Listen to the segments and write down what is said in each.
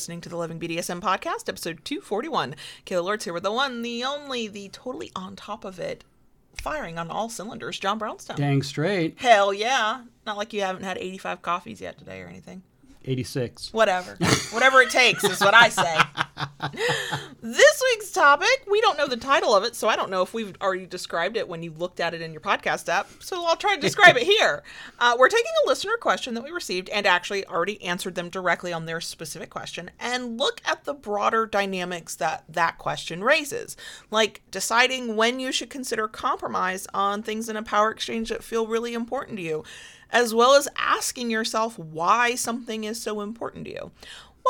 listening to the Loving BDSM podcast, episode 241. Kayla Lords here with the one, the only, the totally on top of it, firing on all cylinders, John Brownstone. Dang straight. Hell yeah. Not like you haven't had 85 coffees yet today or anything. 86. Whatever. Whatever it takes is what I say. this week's topic, we don't know the title of it, so I don't know if we've already described it when you looked at it in your podcast app. So I'll try to describe it here. Uh, we're taking a listener question that we received and actually already answered them directly on their specific question and look at the broader dynamics that that question raises, like deciding when you should consider compromise on things in a power exchange that feel really important to you as well as asking yourself why something is so important to you.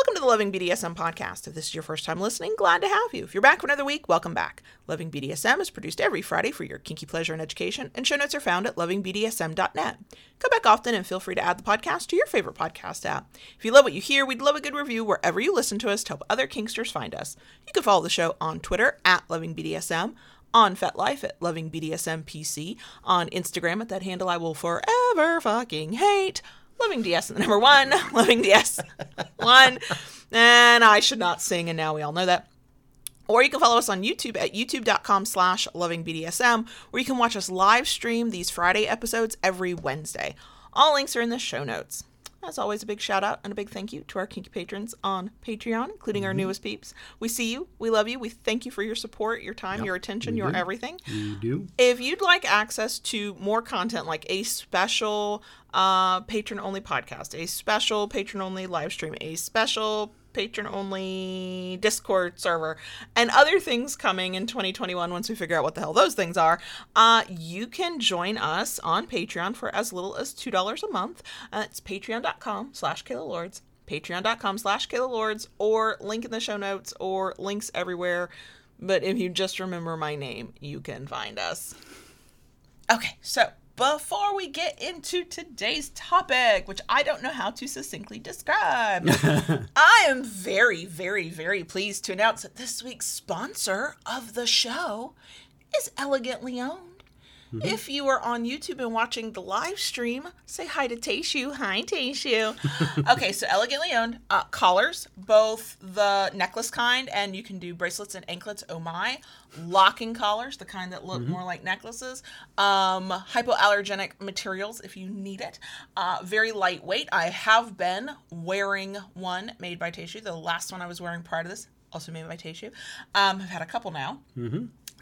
Welcome to the Loving BDSM podcast. If this is your first time listening, glad to have you. If you're back for another week, welcome back. Loving BDSM is produced every Friday for your kinky pleasure and education, and show notes are found at lovingbdsm.net. Come back often and feel free to add the podcast to your favorite podcast app. If you love what you hear, we'd love a good review wherever you listen to us to help other kinksters find us. You can follow the show on Twitter at lovingbdsm, on FetLife at Loving BDSM PC, on Instagram at that handle I will forever fucking hate. Loving DS the number one, Loving DS one, and I should not sing, and now we all know that. Or you can follow us on YouTube at youtube.com slash lovingbdsm, where you can watch us live stream these Friday episodes every Wednesday. All links are in the show notes. As always, a big shout out and a big thank you to our kinky patrons on Patreon, including our newest peeps. We see you, we love you, we thank you for your support, your time, your attention, your do. everything. You do. If you'd like access to more content like a special uh, patron only podcast, a special patron only live stream, a special patron only Discord server, and other things coming in 2021 once we figure out what the hell those things are, uh, you can join us on Patreon for as little as $2 a month. Uh, it's patreon.com slash Kayla Lords, patreon.com slash Kayla Lords, or link in the show notes, or links everywhere. But if you just remember my name, you can find us. Okay, so before we get into today's topic, which I don't know how to succinctly describe, I am very, very, very pleased to announce that this week's sponsor of the show is Elegantly Owned. If you are on YouTube and watching the live stream, say hi to Taishu. Hi, Taishu. okay, so elegantly owned uh, collars, both the necklace kind, and you can do bracelets and anklets. Oh my! Locking collars, the kind that look more like necklaces. Um, hypoallergenic materials if you need it. Uh, very lightweight. I have been wearing one made by Taishu. The last one I was wearing prior to this, also made by Taishu. Um, I've had a couple now.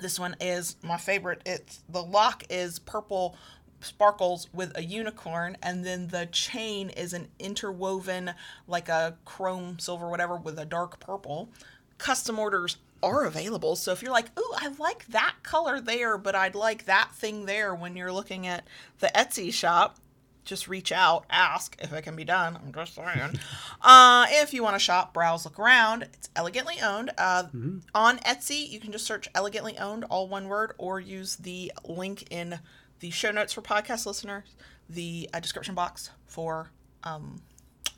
This one is my favorite. It's the lock is purple sparkles with a unicorn and then the chain is an interwoven like a chrome silver whatever with a dark purple. Custom orders are available. So if you're like, "Ooh, I like that color there, but I'd like that thing there" when you're looking at the Etsy shop, just reach out, ask if it can be done. I'm just saying. uh, if you want to shop, browse, look around. It's elegantly owned. Uh, On Etsy, you can just search elegantly owned, all one word, or use the link in the show notes for podcast listeners, the uh, description box for um,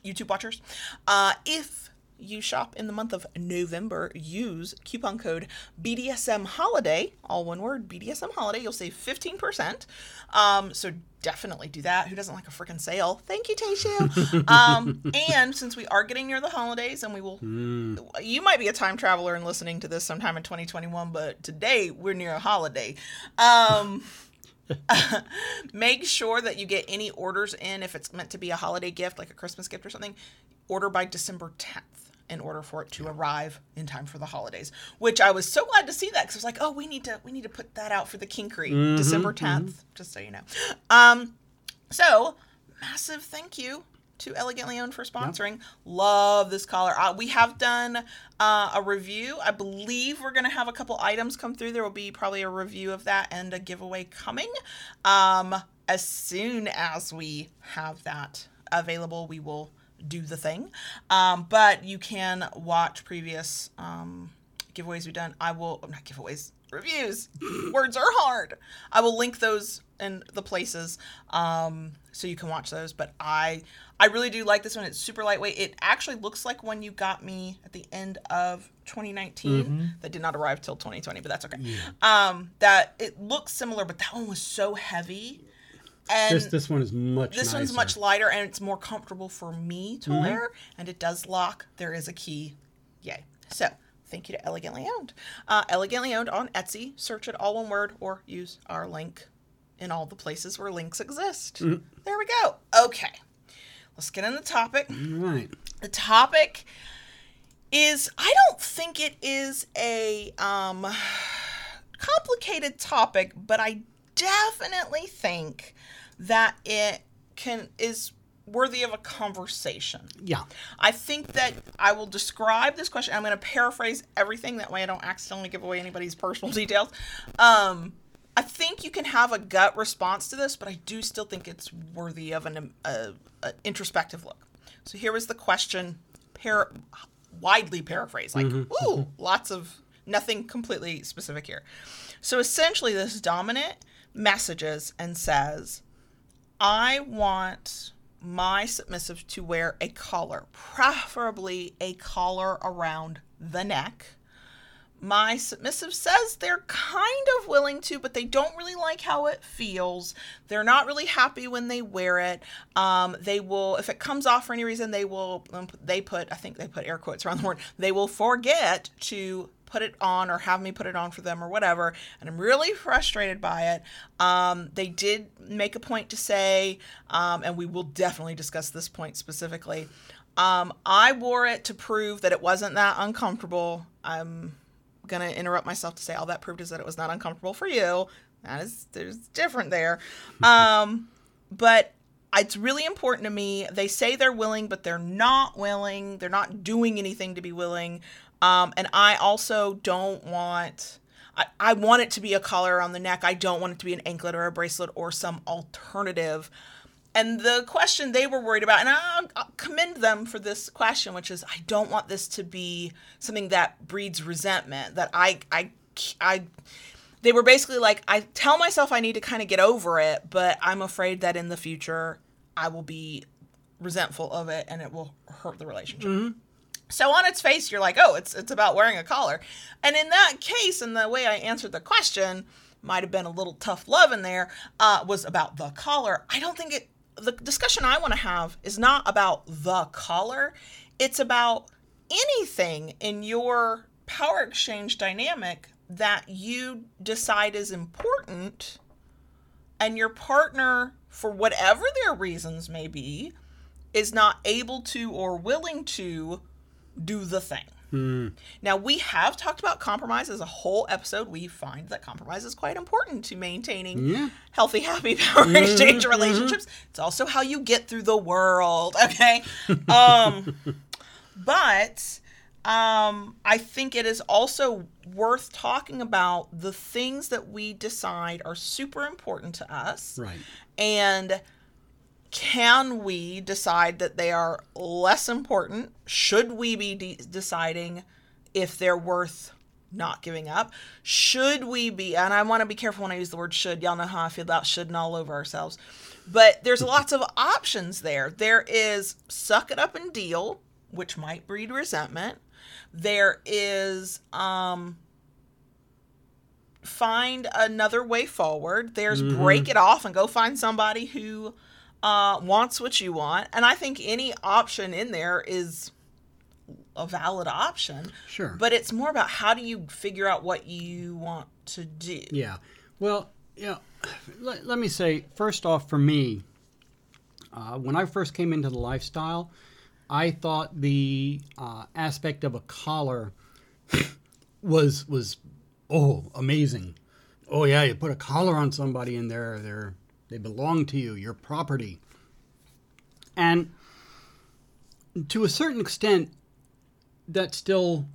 YouTube watchers. Uh, if you shop in the month of November, use coupon code BDSM Holiday, all one word, BDSM Holiday. You'll save 15%. Um, so definitely do that. Who doesn't like a freaking sale? Thank you, Taishu. um, and since we are getting near the holidays and we will, you might be a time traveler and listening to this sometime in 2021, but today we're near a holiday. Um, make sure that you get any orders in if it's meant to be a holiday gift, like a Christmas gift or something. Order by December 10th in order for it to arrive in time for the holidays. Which I was so glad to see that because I was like, oh, we need to we need to put that out for the Kinkery December 10th, just so you know. Um, so massive thank you to Elegantly Owned for sponsoring. Love this collar. Uh, we have done uh, a review. I believe we're going to have a couple items come through. There will be probably a review of that and a giveaway coming. Um, as soon as we have that available, we will do the thing. Um, but you can watch previous um, giveaways we've done. I will, not giveaways, reviews. Words are hard. I will link those in the places um, so you can watch those. But I, I really do like this one. It's super lightweight. It actually looks like one you got me at the end of 2019 that did not arrive till 2020, but that's okay. Um, that it looks similar, but that one was so heavy And This this one is much. this one's much lighter and it's more comfortable for me to wear and it does lock. There is a key. Yay. So thank you to elegantly owned. Uh, elegantly owned on etsy. Search it all one word or use our link in all the places where links exist. There we go. Okay. Let's get in the topic. Right. the topic is i don't think it is a um complicated topic but i definitely think that it can is worthy of a conversation Yeah. i think that i will describe this question i'm going to paraphrase everything that way i don't accidentally give away anybody's personal details um I think you can have a gut response to this, but I do still think it's worthy of an uh, uh, introspective look. So here was the question, par- widely paraphrased, like ooh, lots of nothing completely specific here. So essentially, this dominant messages and says, "I want." My submissive to wear a collar, preferably a collar around the neck, my submissive says they're kind of willing to, but they don't really like how it feels. They're not really happy when they wear it. Um, they will, if it comes off for any reason, they will, um, they put, I think they put air quotes around the word, they will forget to put it on or have me put it on for them or whatever. And I'm really frustrated by it. Um, they did make a point to say, um, and we will definitely discuss this point specifically. Um, I wore it to prove that it wasn't that uncomfortable. I'm gonna interrupt myself to say all that proved is that it was not uncomfortable for you. That is there's different there. Um, but it's really important to me. They say they're willing, but they're not willing. They're not doing anything to be willing. Um, and I also don't want. I, I want it to be a collar around the neck. I don't want it to be an anklet or a bracelet or some alternative. And the question they were worried about, and I I'll commend them for this question, which is I don't want this to be something that breeds resentment. That I, I, I, they were basically like, I tell myself I need to kind of get over it, but I'm afraid that in the future I will be resentful of it and it will hurt the relationship. So on its face, you're like, oh, it's it's about wearing a collar, and in that case, and the way I answered the question might have been a little tough love in there, uh, was about the collar. I don't think it. The discussion I want to have is not about the collar. It's about anything in your power exchange dynamic that you decide is important, and your partner, for whatever their reasons may be, is not able to or willing to do the thing. Now, we have talked about compromise as a whole episode. We find that compromise is quite important to maintaining Yeah. healthy, happy power exchange relationships. It's also how you get through the world, okay? Um, but um, I think it is also worth talking about the things that we decide are super important to us Right. and can we decide that they are less important? Should we be de- deciding if they're worth not giving up? Should we be, and I want to be careful when I use the word should, y'all know how I feel about should and all over ourselves. But there's lots of options there. There is suck it up and deal, which might breed resentment. There is um, find another way forward. There's break it off and go find somebody who uh, wants what you want. And I think any option in there is a valid option. Sure. But it's more about how do you figure out what you want to do. Yeah. Well, yeah. Let, let me say first off, for me, uh, when I first came into the lifestyle, I thought the uh, aspect of a collar was was oh amazing. Oh yeah, you put a collar on somebody and they're they're they belong to you, your property. And to a certain extent, that still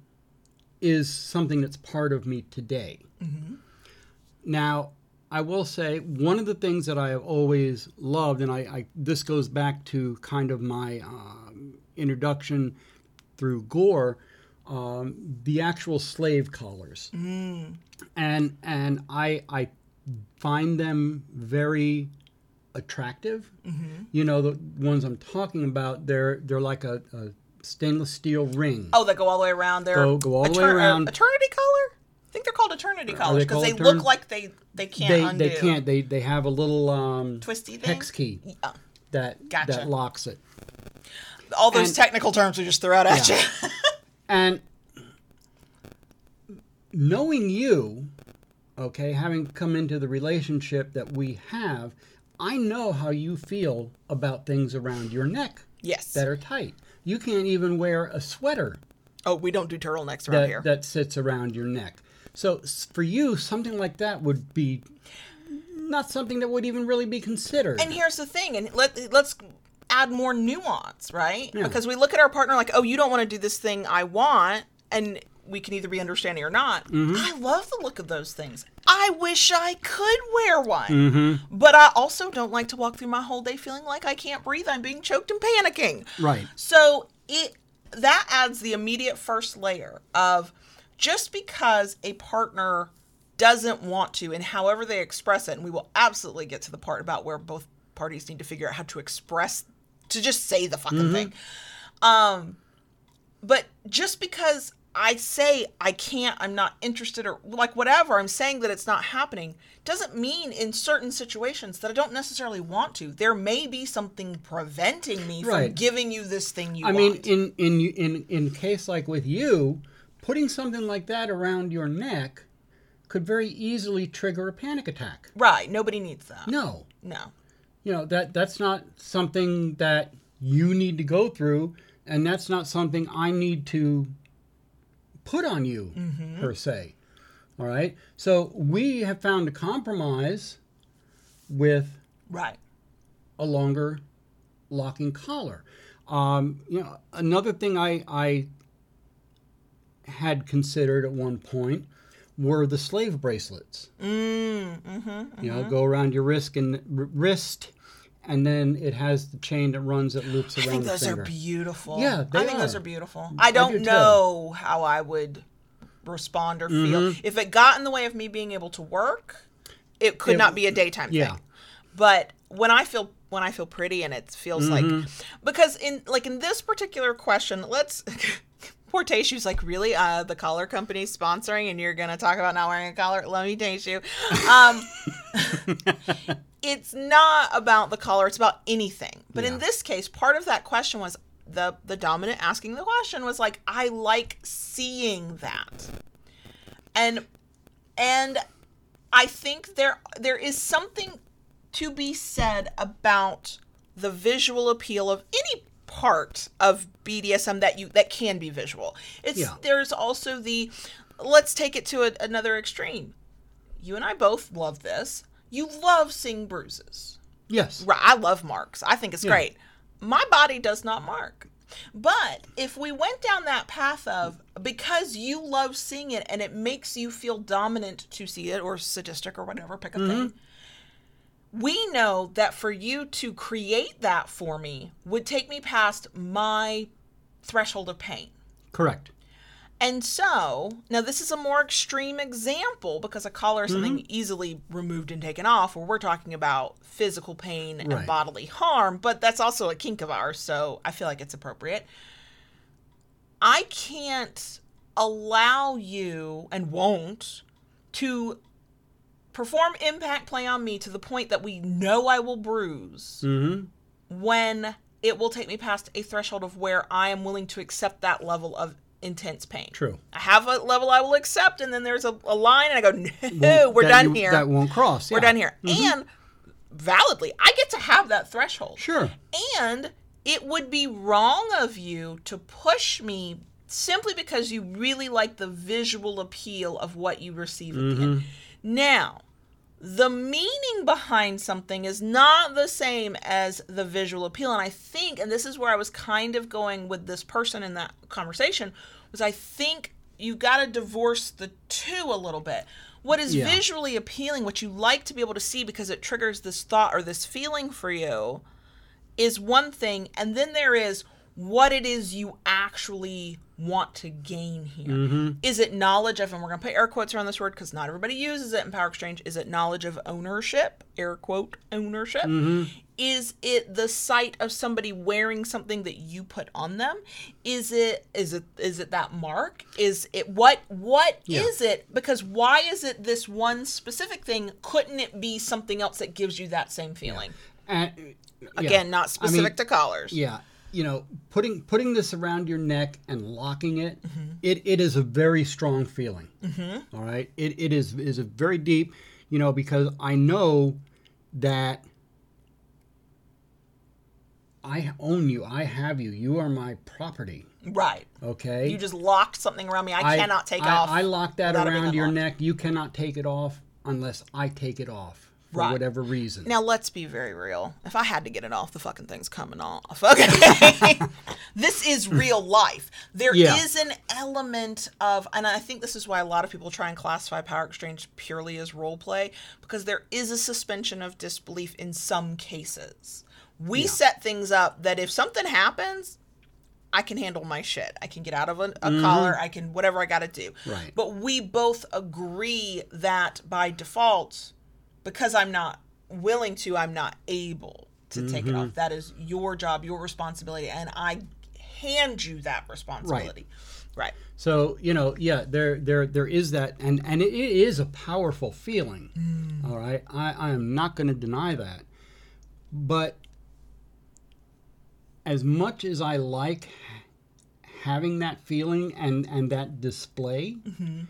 is something that's part of me today. Now, I will say one of the things that I have always loved, and I, I this goes back to kind of my um, introduction through Gor, um, the actual slave collars, and and I I find them very attractive. Mm-hmm. You know the ones I'm talking about. They're they're like a, a stainless steel ring. Oh, that go all the way around there. Go- go all the way uh, around. eternity color? I think they're called eternity they collars because called they etern- look like they they can't They undo. they can't. They they have a little um, Twisty thing? hex key Yeah. Uh, that Gotcha. that locks it. All those And- technical terms we just threw out at Yeah. you. And knowing you, okay, having come into the relationship that we have, I know how you feel about things around your neck yes. that are tight. You can't even wear a sweater Oh, we don't do turtlenecks around that, here. that sits around your neck. So for you, something like that would be not something that would even really be considered. And here's the thing, and let let's add more nuance, right? Yeah. Because we look at our partner like, oh, you don't want to do this thing I want, and we can either be understanding or not. Mm-hmm. I love the look of those things. I wish I could wear one, Mm-hmm. but I also don't like to walk through my whole day feeling like I can't breathe. I'm being choked and panicking. right. So it that adds the immediate first layer of just because a partner doesn't want to and however they express it and we will absolutely get to the part about where both parties need to figure out how to express to just say the fucking thing um but just because i say i can't i'm not interested or like whatever i'm saying that it's not happening doesn't mean in certain situations that i don't necessarily want to. There may be something preventing me from giving you this thing you I mean, in in in in case like with you, putting something like that around your neck could very easily trigger a panic attack. right nobody needs that. No, no. You know that that's not something that you need to go through, and that's not something I need to put on you per se. All right, so we have found a compromise with right a longer locking collar. Um, you know, another thing I, I had considered at one point were the slave bracelets. mm, mm-hmm, You know, go around your wrist and r- wrist, and then it has the chain that runs that loops around. i think the those finger. are beautiful Yeah, i think those are. are beautiful i don't do too. know how i would respond or feel Mm-hmm. if it got in the way of me being able to work it could It- not be a daytime yeah. thing but when i feel when i feel pretty and it feels Mm-hmm. like because in like in this particular question let's poor Tayshu's like really? Uh the collar company's sponsoring and you're gonna talk about not wearing a collar? Let me Tayshu um it's not about the collar it's about anything. But Yeah. in this case part of that question was the the dominant asking the question was like i like seeing that. And and i think there there is something to be said about the visual appeal of any part of BDSM that you that can be visual. It's Yeah. there's also the let's take it to a, another extreme. You and I both love this. You love seeing bruises. Yes. Right, I love marks. I think it's great. My body does not mark. But if we went down that path of because you love seeing it and it makes you feel dominant to see it or sadistic or whatever, pick a thing. Mm-hmm. We know that for you to create that for me would take me past my threshold of pain. Correct. And so, now this is a more extreme example because a collar is something Mm-hmm. easily removed and taken off, where we're talking about physical pain and bodily harm, but that's also a kink of ours, so I feel like it's appropriate. I can't allow you and won't to perform impact play on me to the point that we know I will bruise Mm-hmm. when it will take me past a threshold of where I am willing to accept that level of intense pain. True. I have a level I will accept, and then there's a, a line, and I go, no, we're done you- here. That won't cross. we're done here. And validly, I get to have that threshold. Sure. And it would be wrong of you to push me simply because you really like the visual appeal of what you receive at the end. Now, the meaning behind something is not the same as the visual appeal. And I think, and this is where I was kind of going with this person in that conversation, was I think you got to divorce the two a little bit. What is Yeah. visually appealing, what you like to be able to see because it triggers this thought or this feeling for you, is one thing. And then there is what it is you actually want to gain here. Mm-hmm. Is it knowledge of, and we're going to put air quotes around this word because not everybody uses it in Power Exchange. Is it knowledge of ownership? Air quote ownership. Mm-hmm. Is it the sight of somebody wearing something that you put on them? Is it is it is it that mark? Is it what what is Yeah. it? Because why is it this one specific thing? Couldn't it be something else that gives you that same feeling? And, yeah. Again, not I mean, specific to collars. Yeah, you know, putting putting this around your neck and locking it, Mm-hmm. it, it is a very strong feeling. Mm-hmm. right, it, it is is a very deep, you know, because I know that I own you, I have you, you are my property. Right. Okay, You just locked something around me. I, cannot take I, off. I lock that without it being around your neck. You cannot take it off unless I take it off for Right. whatever reason. Now let's be very real. If I had to get it off, the fucking thing's coming off. Okay. this is real life. There is Yeah. an element of, and I think this is why a lot of people try and classify Power Exchange purely as role play, because there is a suspension of disbelief in some cases. We set things up that if something happens, I can handle my shit. I can get out of a, a mm-hmm. collar. I can whatever I got to do. Right. But we both agree that by default, because I'm not willing to, I'm not able to take it off. Mm-hmm. That is your job, your responsibility, and I hand you that responsibility. Right. right. So you know, yeah, there, there, there is that, and and it, it is a powerful feeling. Mm. all right, I, I am not going to deny that, but as much as I like having that feeling and and that display, mm-hmm.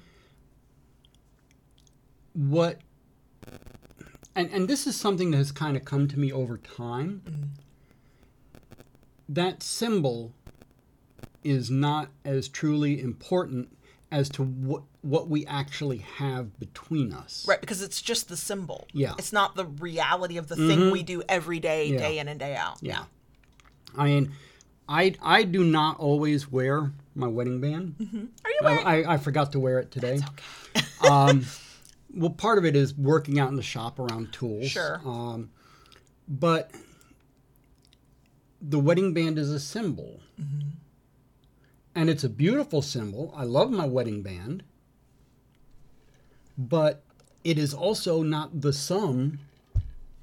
what, and and this is something that has kind of come to me over time. Mm-hmm. That symbol is not as truly important as to what what we actually have between us. Right, because it's just the symbol. Yeah. It's not the reality of the thing we mm-hmm. do every day, Yeah. day in and day out. Yeah. I mean, I I do not always wear my wedding band. Mm-hmm. Are you wearing? I, I forgot to wear it today. um, well, part of it is working out in the shop around tools. Sure. Um, but the wedding band is a symbol. And it's a beautiful symbol. I love my wedding band. But it is also not the sum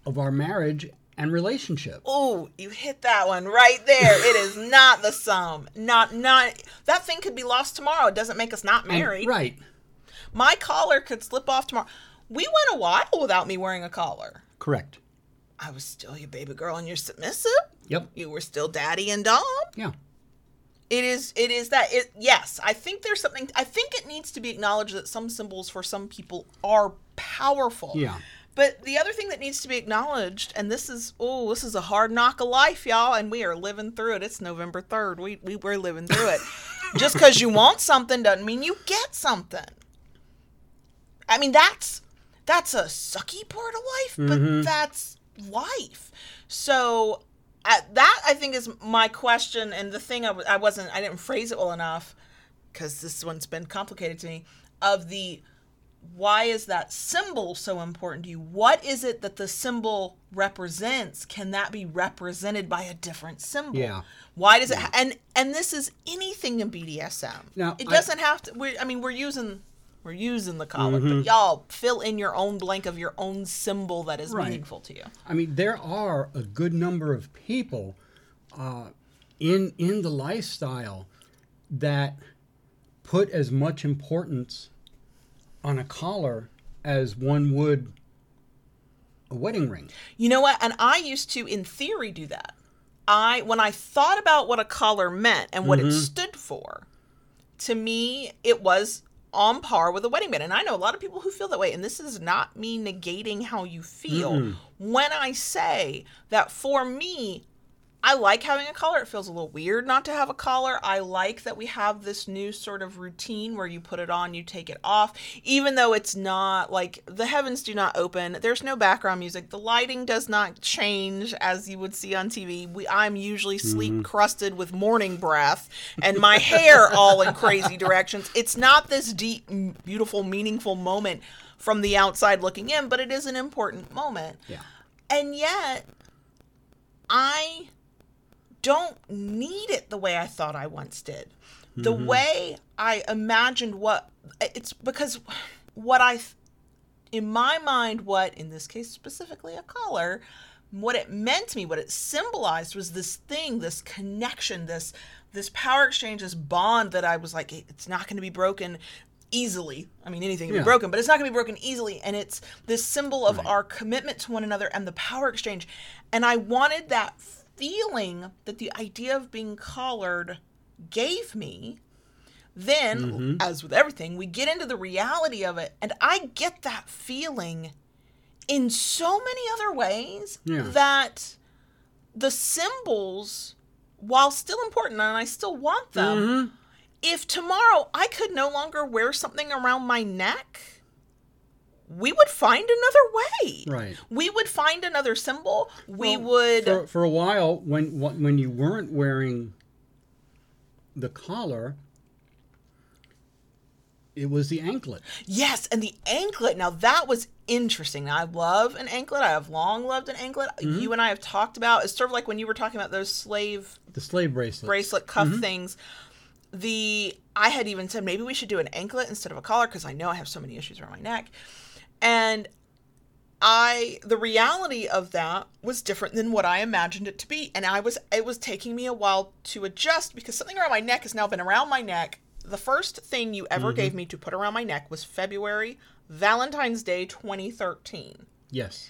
of our marriage and relationship. Oh, you hit that one right there. it is not the sum. Not not that thing could be lost tomorrow. It doesn't make us not And- married. right. My collar could slip off tomorrow. We went a while without me wearing a collar. Correct. I was still your baby girl and you're submissive. Yep. You were still daddy and dom. Yeah. It is it is that it yes, I think there's something I think it needs to be acknowledged that some symbols for some people are powerful. Yeah. But the other thing that needs to be acknowledged, and this is oh, this is a hard knock of life, y'all, and we are living through it. It's November third. We we we're living through it. Just because you want something doesn't mean you get something. I mean that's that's a sucky part of life, but mm-hmm. that's life. So at that I think is my question, and the thing I, w- I wasn't I didn't phrase it well enough because this one's been complicated to me of the why is that symbol so important to you? What is it that the symbol represents? Can that be represented by a different symbol? Yeah. Why does it? Ha- and and this is anything in BDSM. Now, it doesn't have to. We're, I mean, we're using we're using the collar, Mm-hmm. but y'all fill in your own blank of your own symbol that is Right. meaningful to you. I mean, there are a good number of people uh, in in the lifestyle that put as much importance on a collar as one would a wedding ring. You know what? And I used to, in theory, do that. I when I thought about what a collar meant and what it stood for, to me, it was on par with a wedding band. And I know a lot of people who feel that way. And this is not me negating how you feel. When I say that for me, I like having a collar. It feels a little weird not to have a collar. I like that we have this new sort of routine where you put it on, you take it off, even though it's not like the heavens do not open. There's no background music. The lighting does not change as you would see on TV. We, I'm usually mm-hmm. sleep crusted with morning breath and my hair all in crazy directions. It's not this deep, beautiful, meaningful moment from the outside looking in, but it is an important moment. Yeah. And yet, I don't need it the way I thought I once did. The mm-hmm. way I imagined what it's because what I in my mind what in this case specifically a collar what it meant to me what it symbolized was this thing this connection this this power exchange this bond that I was like it's not going to be broken easily. I mean, anything can Yeah. be broken, but it's not going to be broken easily. And it's this symbol of Right. our commitment to one another and the power exchange. And I wanted that feeling that the idea of being collared gave me. Then, Mm-hmm. as with everything, we get into the reality of it. And I get that feeling in so many other ways Yeah. that the symbols, while still important, and I still want them, Mm-hmm. if tomorrow I could no longer wear something around my neck, we would find another way. Right. We would find another symbol. We Well, would. for, for a while when when you weren't wearing the collar it was the anklet yes, and the anklet. Now that was interesting. Now I love an anklet. I have long loved an anklet. Mm-hmm. You and I have talked about. It's sort of like when you were talking about those slave the slave bracelet bracelet cuff Mm-hmm. things. The I had even said maybe we should do an anklet instead of a collar because I know I have so many issues around my neck, and I the reality of that was different than what I imagined it to be, and I was it was taking me a while to adjust because something around my neck has now been around my neck. The first thing you ever gave me to put around my neck was February Valentine's Day 2013 yes.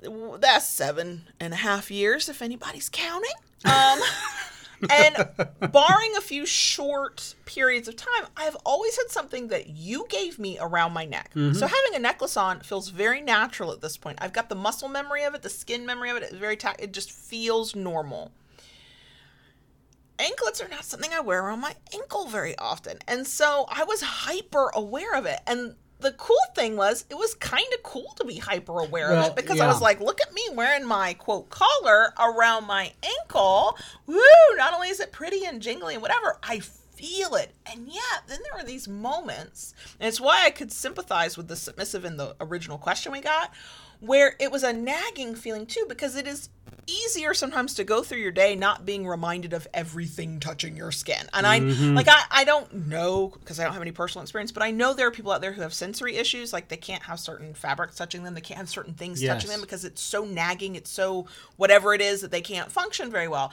That's seven and a half years if anybody's counting. Um and barring a few short periods of time i've always had something that you gave me around my neck so mm-hmm. having a necklace on feels very natural at this point i've got the muscle memory of it the skin memory of it it's very ta- it just feels normal anklets are not something I wear around my ankle very often. And so I was hyper aware of it. And the cool thing was, it was kind of cool to be hyper aware of it because I was like, look at me wearing my quote collar around my ankle. Woo! Not only is it pretty and jingly and whatever, I feel it. And yet, then there are these moments, and it's why I could sympathize with the submissive in the original question we got, where it was a nagging feeling too, because it is easier sometimes to go through your day not being reminded of everything touching your skin. And I mm-hmm. like I, I don't know because I don't have any personal experience, but I know there are people out there who have sensory issues, like they can't have certain fabrics touching them, they can't have certain things touching them because it's so nagging, it's so whatever it is that they can't function very well.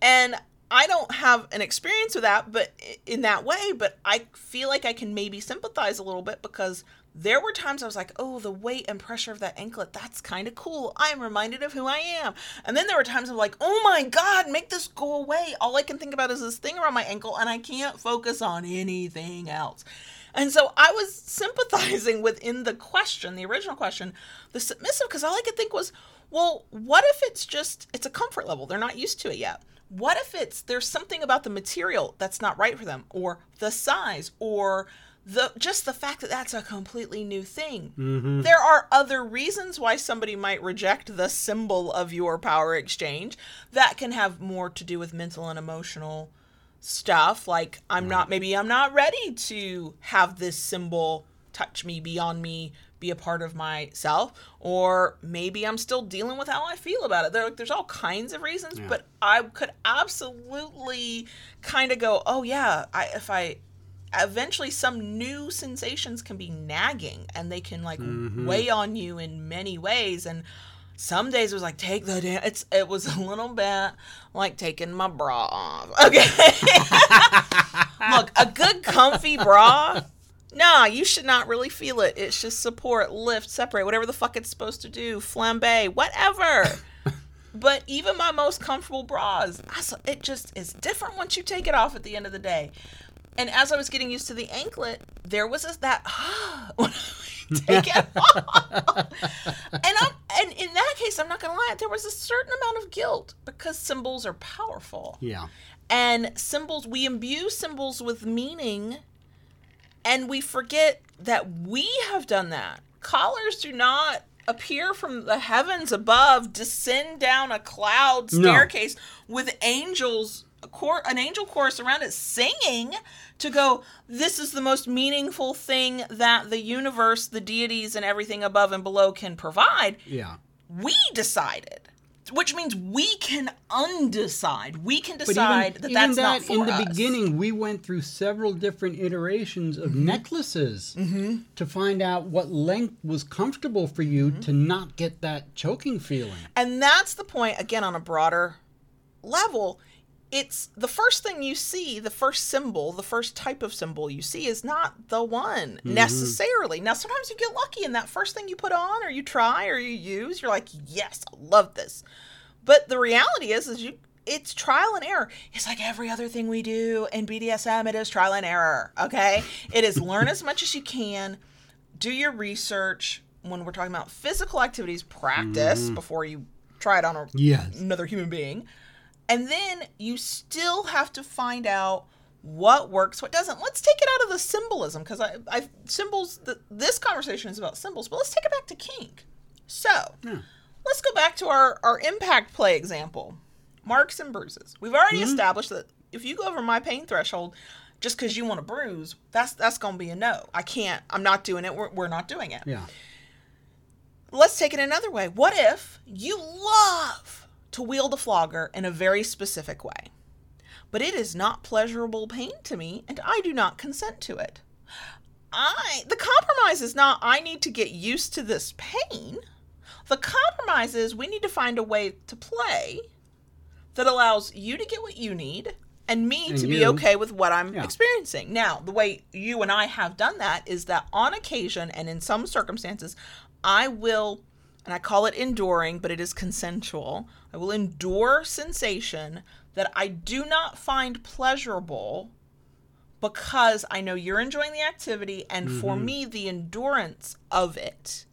And I don't have an experience with that, but in that way, but I feel like I can maybe sympathize a little bit because there were times I was like, oh, the weight and pressure of that anklet, that's kind of cool. I am reminded of who I am. And then there were times I'm like, oh my God, make this go away. All I can think about is this thing around my ankle and I can't focus on anything else. And so I was sympathizing within the question, the original question, the submissive, because all I could think was, well, what if it's just, it's a comfort level? They're not used to it yet. What if it's, there's something about the material that's not right for them, or the size, or the just the fact that that's a completely new thing. Mm-hmm. There are other reasons why somebody might reject the symbol of your power exchange that can have more to do with mental and emotional stuff. Like i'm not maybe i'm not ready to have this symbol touch me beyond me be a part of myself or maybe i'm still dealing with how i feel about it. There, like, there's all kinds of reasons but i could absolutely kind of go oh yeah I, if i eventually some new sensations can be nagging and they can like mm-hmm. weigh on you in many ways and some days it was like take the damn it's it was a little bit like taking my bra off okay look a good comfy bra Nah, you should not really feel it. It should support, lift, separate, whatever the fuck it's supposed to do, flambe, whatever. but even my most comfortable bras, I it just is different once you take it off at the end of the day. And as I was getting used to the anklet, there was this, that take it off. and I'm and in that case, I'm not gonna lie, there was a certain amount of guilt because symbols are powerful. yeah And symbols, we imbue symbols with meaning, and we forget that we have done that. Collars do not appear from the heavens above, descend down a cloud No. staircase with angels, cor- an angel chorus around it singing to go, this is the most meaningful thing that the universe, the deities, and everything above and below can provide yeah we decided which means we can undecide. We can decide that even that's that, not for in the us. beginning, we went through several different iterations of Mm-hmm. necklaces to find out what length was comfortable for you Mm-hmm. to not get that choking feeling. And that's the point, again, on a broader level. It's the first thing you see, the first symbol, the first type of symbol you see is not the one mm-hmm. necessarily. Now, sometimes you get lucky and that first thing you put on or you try or you use, you're like, yes, I love this. But the reality is, is you it's trial and error. It's like every other thing we do in BDSM, it is trial and error. Okay. It is learn as much as you can, do your research. When we're talking about physical activities, practice mm-hmm. before you try it on a, Yes. another human being. And then you still have to find out what works, what doesn't. Let's take it out of the symbolism because I, I symbols. The, this conversation is about symbols, but let's take it back to kink. So let's go back to our our impact play example, marks and bruises. We've already mm-hmm. established that if you go over my pain threshold, just because you want to bruise, that's that's gonna be a no. I can't. I'm not doing it. We're, we're not doing it Yeah. let's take it another way. What if you love to wield a flogger in a very specific way, but it is not pleasurable pain to me and I do not consent to it? I the compromise is not I need to get used to this pain. The compromise is we need to find a way to play that allows you to get what you need and me And to be okay with what I'm Yeah. experiencing. Now, the way you and I have done that is that on occasion and in some circumstances, I will, and I call it enduring, but it is consensual. I will endure sensation that I do not find pleasurable because I know you're enjoying the activity, and for mm-hmm. me, the endurance of it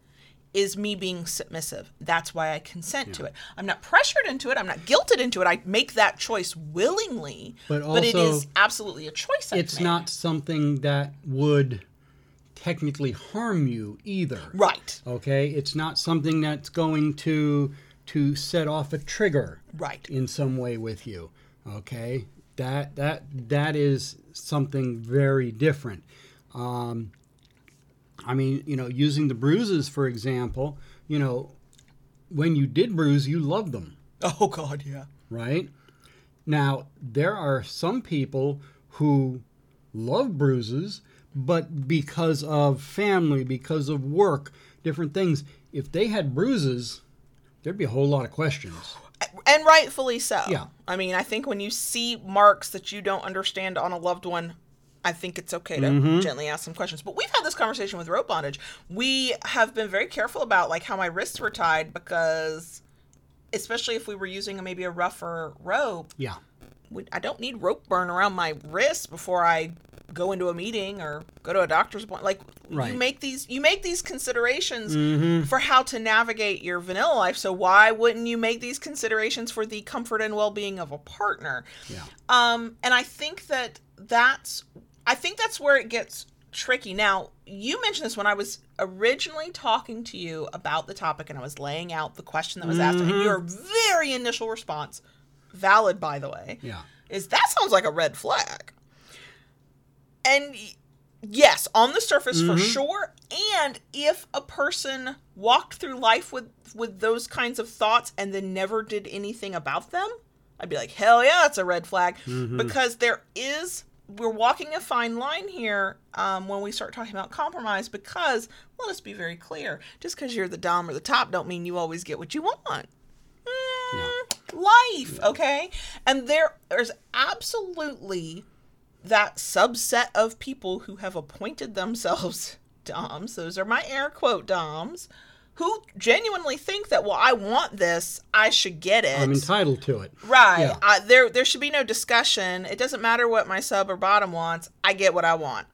is me being submissive. That's why I consent to it. I'm not pressured into it. I'm not guilted into it. I make that choice willingly, But it also, is absolutely a choice. I've It's made. not something that would technically harm you either. right. Okay? It's not something that's going to to set off a trigger Right. in some way with you. Okay? That that that is something very different. Um, I mean, you know, using the bruises for example, you know, when you did bruise, you loved them, Oh God, yeah. right? Now, there are some people who love bruises, but because of family, because of work, different things, if they had bruises, there'd be a whole lot of questions. and rightfully so. Yeah. I mean, I think when you see marks that you don't understand on a loved one, I think it's okay to Mm-hmm. gently ask some questions. But we've had this conversation with rope bondage. We have been very careful about like how my wrists were tied because, especially if we were using maybe a rougher rope, Yeah. I don't need rope burn around my wrists before I go into a meeting or go to a doctor's appointment. Like Right. you make these you make these considerations for how to navigate your vanilla life. So why wouldn't you make these considerations for the comfort and well-being of a partner? Yeah. Um, and I think that that's I think that's where it gets tricky. Now, you mentioned this when I was originally talking to you about the topic and I was laying out the question that was asked, and your very initial response, valid by the way, Yeah. is that sounds like a red flag. And yes, on the surface for sure. And if a person walked through life with with those kinds of thoughts and then never did anything about them, I'd be like, hell yeah, that's a red flag. Because there is we're walking a fine line here um, when we start talking about compromise because let us be very clear just because you're the dom or the top don't mean you always get what you want. Mm, life okay? And there there's absolutely that subset of people who have appointed themselves doms those are my air quote doms who genuinely think that well i want this i should get it I'm entitled to it. Right. Yeah. I, there there should be no discussion. It doesn't matter what my sub or bottom wants. I get what I want.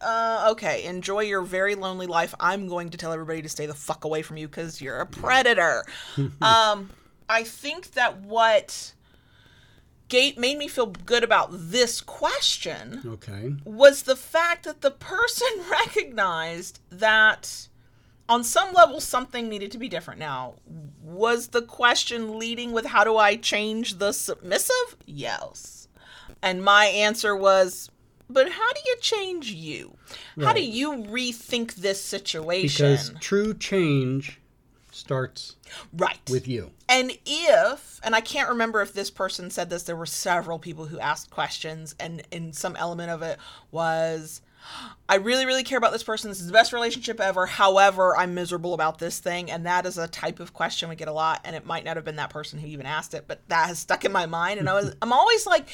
Uh, okay, enjoy your very lonely life. I'm going to tell everybody to stay the fuck away from you because you're a predator. um, I think that what gate made me feel good about this question Okay. was the fact that the person recognized that on some level something needed to be different. Now, was the question leading with how do I change the submissive? Yes. And my answer was, but how do you change you? How do you rethink this situation? Because true change starts Right. with you. And if, and I can't remember if this person said this, there were several people who asked questions, and, in some element of it was, I really, really care about this person. This is the best relationship ever. However, I'm miserable about this thing. And that is a type of question we get a lot. And it might not have been that person who even asked it, but that has stuck in my mind. And I was, I'm always like,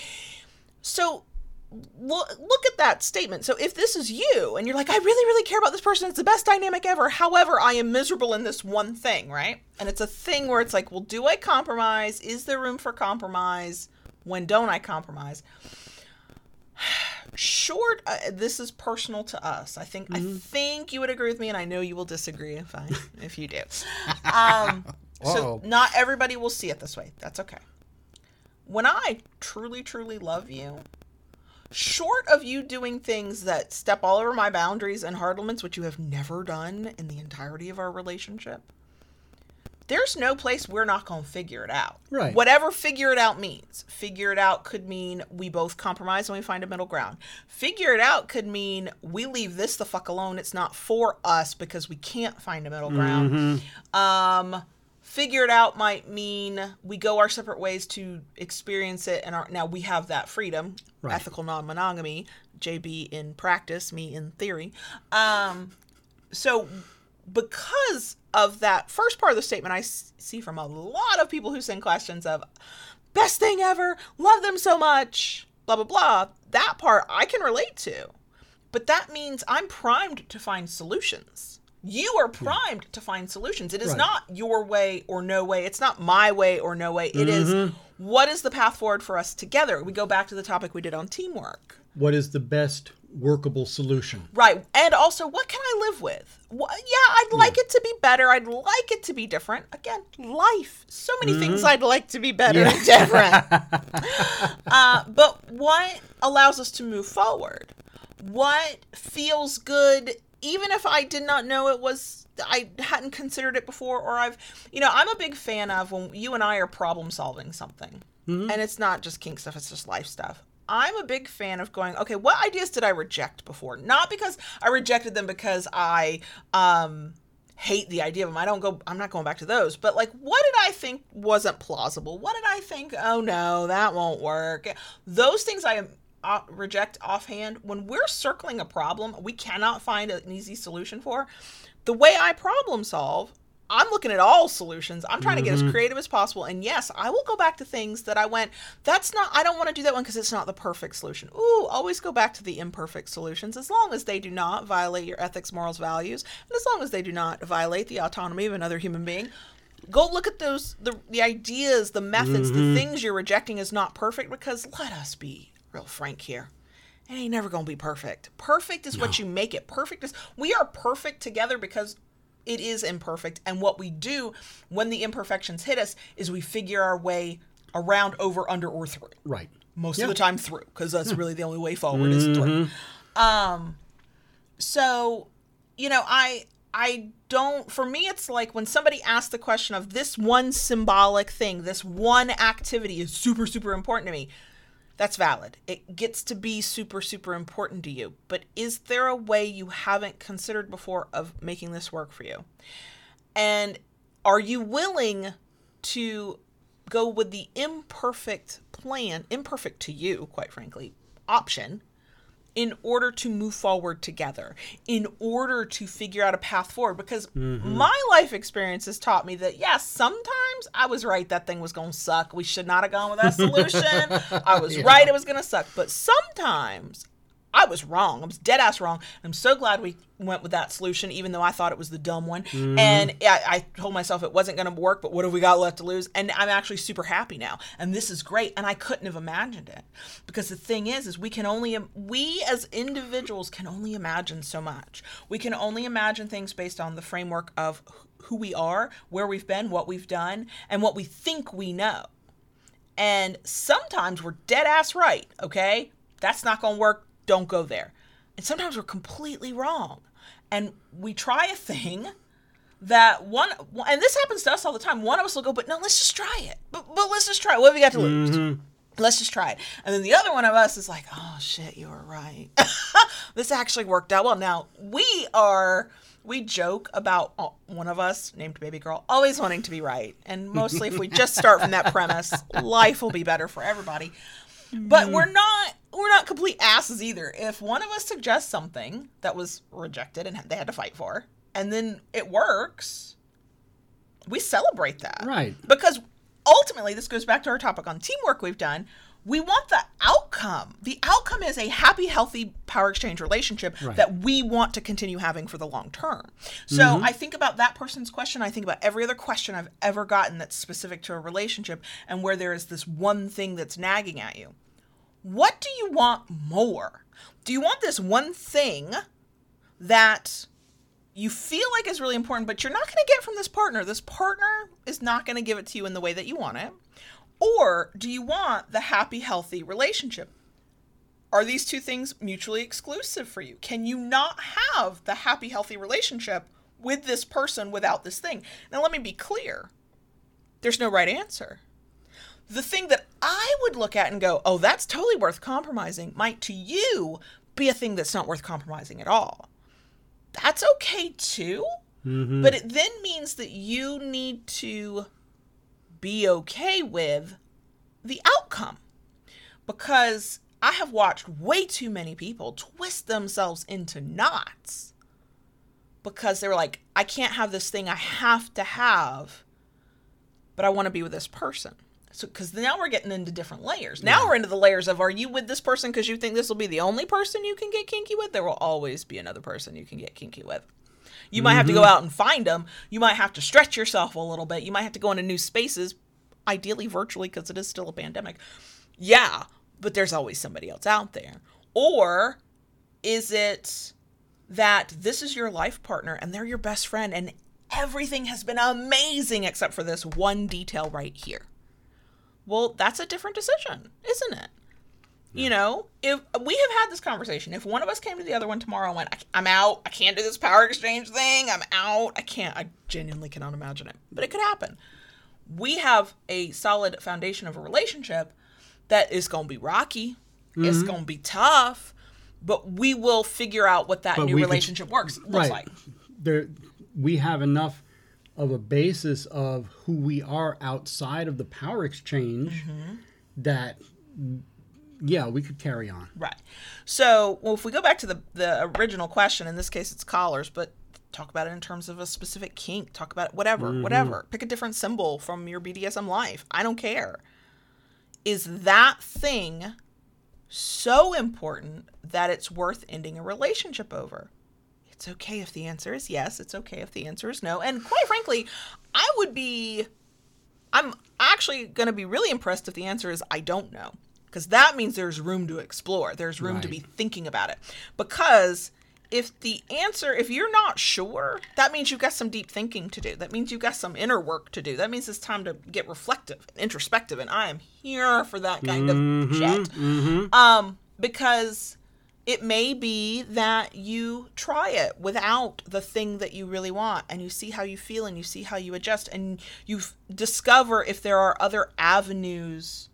so look, look at that statement. So if this is you and you're like, I really, really care about this person, it's the best dynamic ever. However, I am miserable in this one thing, right? And it's a thing where it's like, well, do I compromise? Is there room for compromise? When don't I compromise? Short. Uh, this is personal to us. I think. I think you would agree with me, and I know you will disagree if I if you do. Um, so not everybody will see it this way. That's okay. When I truly, truly love you, short of you doing things that step all over my boundaries and hard limits, which you have never done in the entirety of our relationship, there's no place we're not going to figure it out. Right. Whatever figure it out means. Figure it out could mean we both compromise and we find a middle ground. Figure it out could mean we leave this the fuck alone. It's not for us because we can't find a middle ground. Um, figure it out might mean we go our separate ways to experience it and our, now we have that freedom. Right. ethical non-monogamy jb in practice me in theory. Um, so because of that first part of the statement i see from a lot of people who send questions of best thing ever love them so much blah blah blah that part i can relate to. But that means i'm primed to find solutions you are hmm. primed to find solutions it is Right. not your way or no way it's not my way or no way It is mm-hmm. what is the path forward for us together we go back to the topic we did on teamwork What is the best workable solution? Right. And also, what can I live with? What, yeah, I'd hmm. like it to be better. I'd like it to be different. Again, life. So many mm-hmm. things I'd like to be better and different. uh, but what allows us to move forward? What feels good, even if I did not know it was, I hadn't considered it before, or I've, you know, I'm a big fan of when you and I are problem solving something. And it's not just kink stuff, it's just life stuff. I'm a big fan of going, okay, what ideas did I reject before? Not because I rejected them because I um hate the idea of them. I don't go I'm not going back to those. But like what did I think wasn't plausible? What did I think, oh no, that won't work? Those things I uh, reject offhand when we're circling a problem we cannot find an easy solution for. The way I problem solve I'm looking at all solutions. I'm trying to get as creative as possible. And yes, I will go back to things that I went, that's not, I don't want to do that one because it's not the perfect solution. Ooh, always go back to the imperfect solutions as long as they do not violate your ethics, morals, values, and as long as they do not violate the autonomy of another human being. Go look at those, the, the ideas, the methods, the things you're rejecting is not perfect because let us be real frank here. It ain't never gonna be perfect. Perfect is what you make it. Perfect is we are perfect together because it is imperfect. And what we do when the imperfections hit us is we figure our way around, over, under, or through. Right. Most Yeah. of the time through, because that's really the only way forward is through. Um, so you know, I I don't. For me, it's like when somebody asks the question of this one symbolic thing, this one activity is super super important to me. That's valid. It gets to be super, super important to you. But is there a way you haven't considered before of making this work for you? And are you willing to go with the imperfect plan, imperfect to you, quite frankly, option in order to move forward together, in order to figure out a path forward. Because mm-hmm. my life experience has taught me that, yes, sometimes I was right, that thing was going to suck. We should not have gone with that solution. I was right, it was going to suck. But sometimes I was wrong. I was dead ass wrong. I'm so glad we went with that solution, even though I thought it was the dumb one. Mm-hmm. And I, I told myself it wasn't going to work, but what have we got left to lose? And I'm actually super happy now. And this is great. And I couldn't have imagined it because the thing is, is we can only, we as individuals can only imagine so much. We can only imagine things based on the framework of who we are, where we've been, what we've done, and what we think we know. And sometimes we're dead ass right, okay? That's not going to work. Don't go there. And sometimes we're completely wrong. And we try a thing that one, and this happens to us all the time. One of us will go, but no, let's just try it. But, but let's just try it. What have we got to lose? Mm-hmm. Let's just try it. And then the other one of us is like, oh shit, you were right. this actually worked out well. Now, we are we joke about one of us named baby girl always wanting to be right and mostly if we just start from that premise life will be better for everybody but mm. we're not we're not complete asses either. If one of us suggests something that was rejected and they had to fight for and then it works we celebrate that. Right. because ultimately this goes back to our topic on teamwork we've done we want the outcome the outcome is a happy healthy power exchange relationship Right. that we want to continue having for the long term so mm-hmm. i think about that person's question i think about every other question i've ever gotten that's specific to a relationship and where there is this one thing that's nagging at you what do you want more do you want this one thing that you feel like is really important, but you're not going to get from this partner. This partner is not going to give it to you in the way that you want it. Or do you want the happy, healthy relationship? Are these two things mutually exclusive for you? Can you not have the happy, healthy relationship with this person without this thing? Now, let me be clear there's no right answer. The thing that I would look at and go, oh, that's totally worth compromising, might to you be a thing that's not worth compromising at all that's okay too. Mm-hmm. But it then means that you need to be okay with the outcome. Because I have watched way too many people twist themselves into knots because they were like, I can't have this thing I have to have, but I want to be with this person. So, because now we're getting into different layers. Now we're into the layers of are you with this person because you think this will be the only person you can get kinky with? There will always be another person you can get kinky with. You might have to go mm-hmm. out and find them. You might have to stretch yourself a little bit. You might have to go into new spaces, ideally virtually because it is still a pandemic. Yeah, but there's always somebody else out there. Or is it that this is your life partner and they're your best friend and everything has been amazing except for this one detail right here? Well, that's a different decision, isn't it? You know, if we have had this conversation, if one of us came to the other one tomorrow and went, "I- I'm out, I can't do this power exchange thing, I'm out, I can't, I genuinely cannot imagine it, but it could happen. We have a solid foundation of a relationship that is going to be rocky, it's Mm-hmm. going to be tough, but we will figure out what that But new we could- relationship works looks right. like. There, we have enough of a basis of who we are outside of the power exchange Mm-hmm. that, yeah, we could carry on. Right. So, well, if we go back to the the original question, in this case, it's collars, but talk about it in terms of a specific kink. Talk about it, whatever, mm-hmm. whatever. Pick a different symbol from your BDSM life. I don't care. Is that thing so important that it's worth ending a relationship over? It's okay if the answer is yes. It's okay if the answer is no. And quite frankly, I would be I'm actually going to be really impressed if the answer is I don't know. Because that means there's room to explore. There's room to be thinking about it. Because if the answer, if you're not sure, that means you've got some deep thinking to do. That means you've got some inner work to do. That means it's time to get reflective, introspective. And I am here for that kind of shit. Um, because it may be that you try it without the thing that you really want and you see how you feel and you see how you adjust and you f- discover if there are other avenues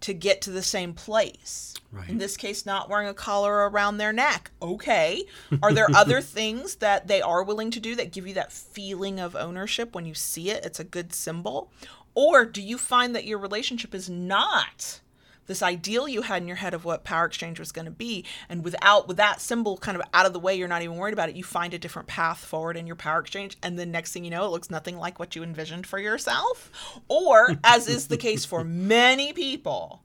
to get to the same place. Right. In this case, not wearing a collar around their neck. Okay. Are there other things that they are willing to do that give you that feeling of ownership when you see it? It's a good symbol. Or do you find that your relationship is not this ideal you had in your head of what power exchange was going to be and without with that symbol kind of out of the way you're not even worried about it you find a different path forward in your power exchange and then next thing you know it looks nothing like what you envisioned for yourself or as is the case for many people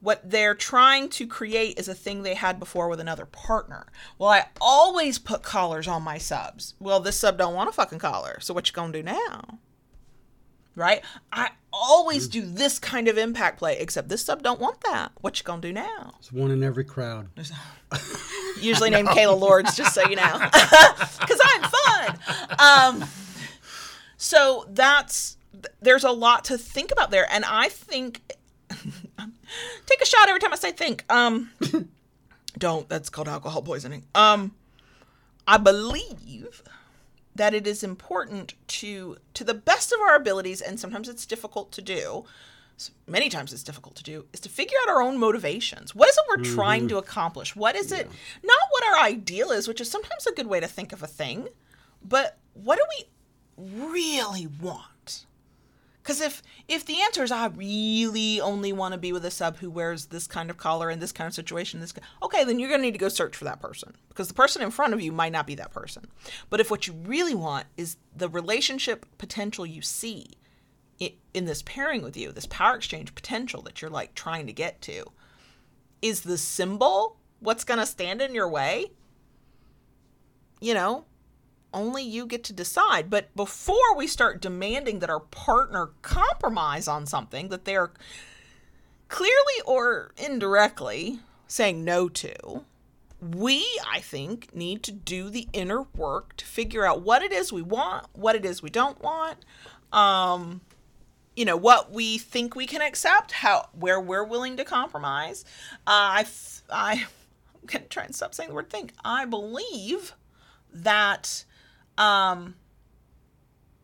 what they're trying to create is a thing they had before with another partner. Well, I always put collars on my subs. Well, this sub don't want a fucking collar, so what you gonna do now? Right? I always do this kind of impact play, except this sub don't want that. What you gonna do now? It's one in every crowd. Usually named Kayla Lords, just so you know, because I'm fun. Um, so that's there's a lot to think about there, and I think take a shot every time I say think. Um, don't. That's called alcohol poisoning. Um, I believe that it is important to to the best of our abilities, and sometimes it's difficult to do. Many times it's difficult to do is to figure out our own motivations. What is it we're trying mm-hmm. to accomplish? What is it? Not what our ideal is, which is sometimes a good way to think of a thing, but what do we really want? Because if if the answer is I really only want to be with a sub who wears this kind of collar in this kind of situation, this okay, then you're gonna need to go search for that person because the person in front of you might not be that person. But if what you really want is the relationship potential you see in this pairing with you, this power exchange potential that you're like trying to get to, is the symbol what's gonna stand in your way? You know, only you get to decide. But before we start demanding that our partner compromise on something that they're clearly or indirectly saying no to, we, I think, need to do the inner work to figure out what it is we want, what it is we don't want, um, you know, what we think we can accept, how where we're willing to compromise. Uh, I, I, I'm gonna try and stop saying the word think. I believe that um,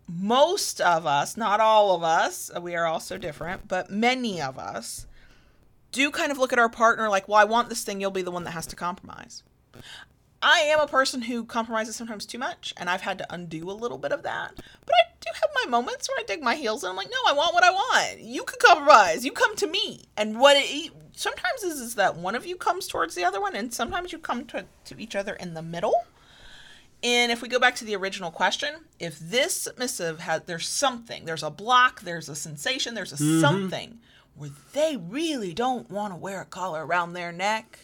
most of us, not all of us, we are all so different, but many of us do kind of look at our partner like, well, I want this thing, you'll be the one that has to compromise. I am a person who compromises sometimes too much, and I've had to undo a little bit of that. But I do have my moments where I dig my heels and I'm like, no, I want what I want. You can compromise. You come to me. And what it sometimes is is that one of you comes towards the other one, and sometimes you come to, to each other in the middle. And if we go back to the original question, if this submissive has, there's something, there's a block, there's a sensation, there's a mm-hmm. something where they really don't want to wear a collar around their neck,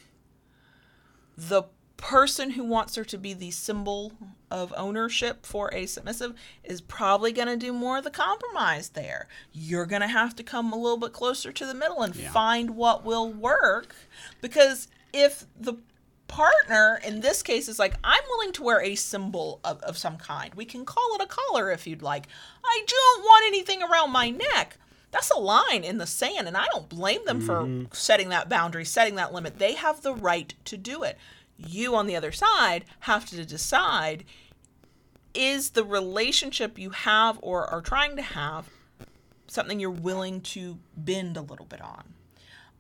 the person who wants her to be the symbol of ownership for a submissive is probably going to do more of the compromise there. You're going to have to come a little bit closer to the middle and yeah. find what will work because if the partner in this case is like i'm willing to wear a symbol of, of some kind. We can call it a collar if you'd like. I don't want anything around my neck. That's a line in the sand and i don't blame them mm-hmm. for setting that boundary setting that limit. They have the right to do it. You on the other side have to decide is the relationship you have or are trying to have something you're willing to bend a little bit on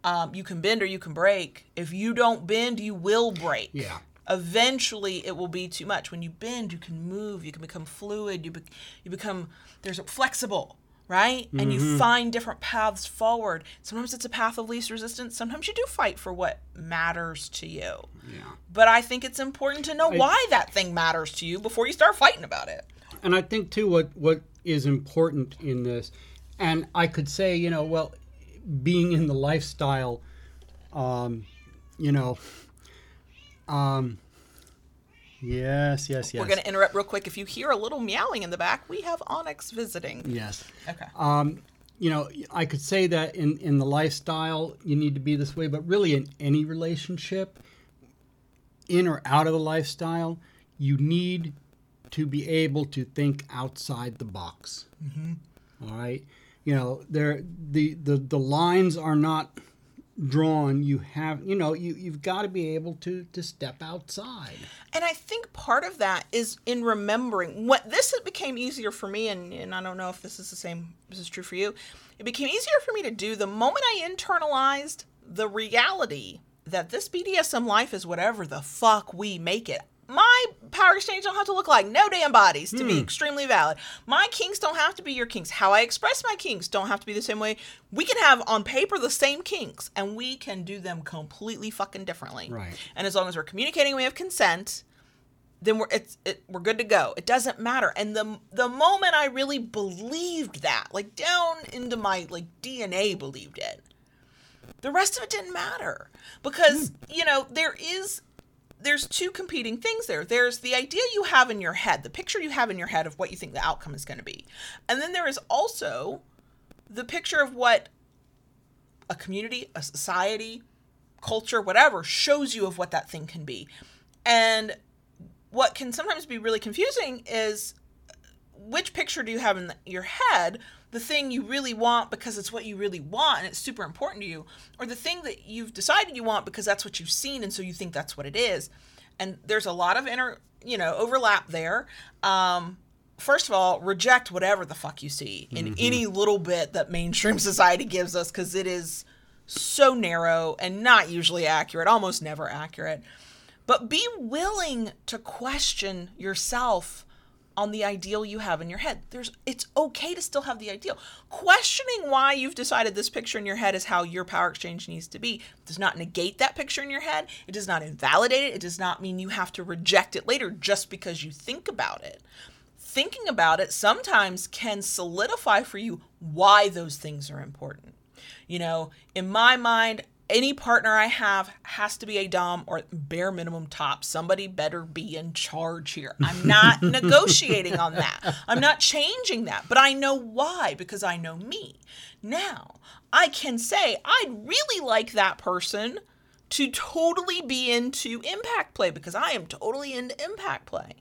um, you can bend or you can break. If you don't bend, you will break. Yeah. Eventually, it will be too much. When you bend, you can move. You can become fluid. You be, you become there's flexible, right? Mm-hmm. And you mm-hmm. find different paths forward. Sometimes it's a path of least resistance. Sometimes you do fight for what matters to you. Yeah. But I think it's important to know I, why that thing matters to you before you start fighting about it. And I think too, what what is important in this, and I could say, you know, well, being in the lifestyle, um, you know, um, yes, yes, yes. We're going to interrupt real quick. If you hear a little meowing in the back, we have Onyx visiting. Yes. Okay. Um, you know, I could say that in, in the lifestyle, you need to be this way, but really in any relationship, in or out of the lifestyle, you need to be able to think outside the box. Mm-hmm. All right you know there the, the the lines are not drawn. You have you know you you've got to be able to to step outside. And i think part of that is in remembering what this became easier for me and, and i don't know if this is the same this is true for you. It became easier for me to do the moment i internalized the reality that this bdsm life is whatever the fuck we make it my power exchange don't have to look like no damn bodies to be hmm. extremely valid. My kinks don't have to be your kinks. How I express my kinks don't have to be the same way. We can have on paper the same kinks and we can do them completely fucking differently. Right. And as long as we're communicating, and we have consent, then we're it's it, we're good to go. It doesn't matter. And the the moment I really believed that, like down into my like DNA believed it. The rest of it didn't matter because, mm. you know, there is there's two competing things there. There's the idea you have in your head, the picture you have in your head of what you think the outcome is going to be. And then there is also the picture of what a community, a society, culture, whatever shows you of what that thing can be. And what can sometimes be really confusing is which picture do you have in your head the thing you really want because it's what you really want and it's super important to you, or the thing that you've decided you want because that's what you've seen and so you think that's what it is. And there's a lot of inner, you know, overlap there. Um, first of all, reject whatever the fuck you see in mm-hmm. any little bit that mainstream society gives us because it is so narrow and not usually accurate, almost never accurate. But be willing to question yourself on the ideal you have in your head. There's it's okay to still have the ideal. Questioning why you've decided this picture in your head is how your power exchange needs to be does not negate that picture in your head. It does not invalidate it. It does not mean you have to reject it later just because you think about it. Thinking about it sometimes can solidify for you why those things are important. You know, in my mind, any partner I have has to be a Dom or bare minimum top. Somebody better be in charge here. I'm not negotiating on that. I'm not changing that, but I know why because I know me. Now, I can say I'd really like that person to totally be into impact play because I am totally into impact play.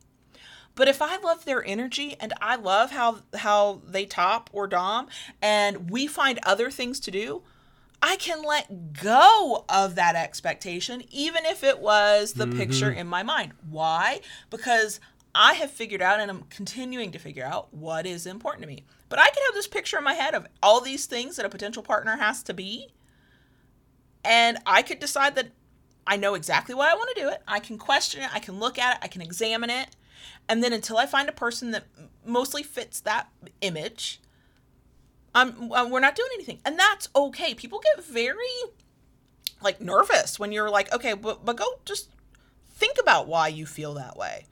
But if I love their energy and I love how how they top or dom and we find other things to do, I can let go of that expectation, even if it was the mm-hmm. picture in my mind. Why? Because I have figured out and I'm continuing to figure out what is important to me. But I can have this picture in my head of all these things that a potential partner has to be. And I could decide that I know exactly why I want to do it. I can question it, I can look at it, I can examine it. And then until I find a person that mostly fits that image, um, we're not doing anything, and that's okay. People get very like nervous when you're like, okay, but but go just think about why you feel that way.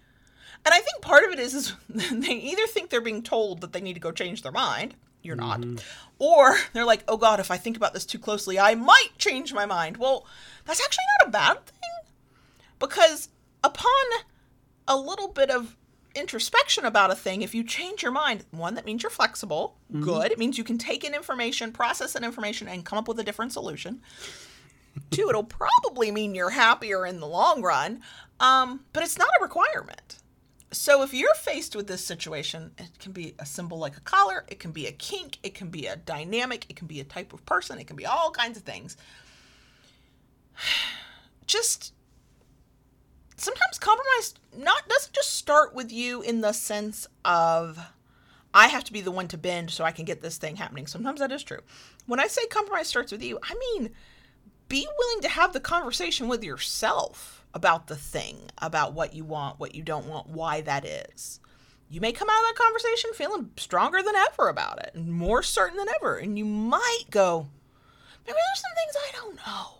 And I think part of it is, is they either think they're being told that they need to go change their mind, you're not, mm-hmm. or they're like, oh God, if I think about this too closely, I might change my mind. Well, that's actually not a bad thing because upon a little bit of introspection about a thing, if you change your mind, one, that means you're flexible. Mm-hmm. Good. It means you can take in information, process that information, and come up with a different solution. Two, it'll probably mean you're happier in the long run, um, but it's not a requirement. So if you're faced with this situation, it can be a symbol like a collar, it can be a kink, it can be a dynamic, it can be a type of person, it can be all kinds of things. Just sometimes compromise not doesn't just start with you in the sense of I have to be the one to bend so I can get this thing happening. Sometimes that is true. When I say compromise starts with you, I mean be willing to have the conversation with yourself about the thing, about what you want, what you don't want, why that is. You may come out of that conversation feeling stronger than ever about it and more certain than ever. And you might go, maybe there's some things I don't know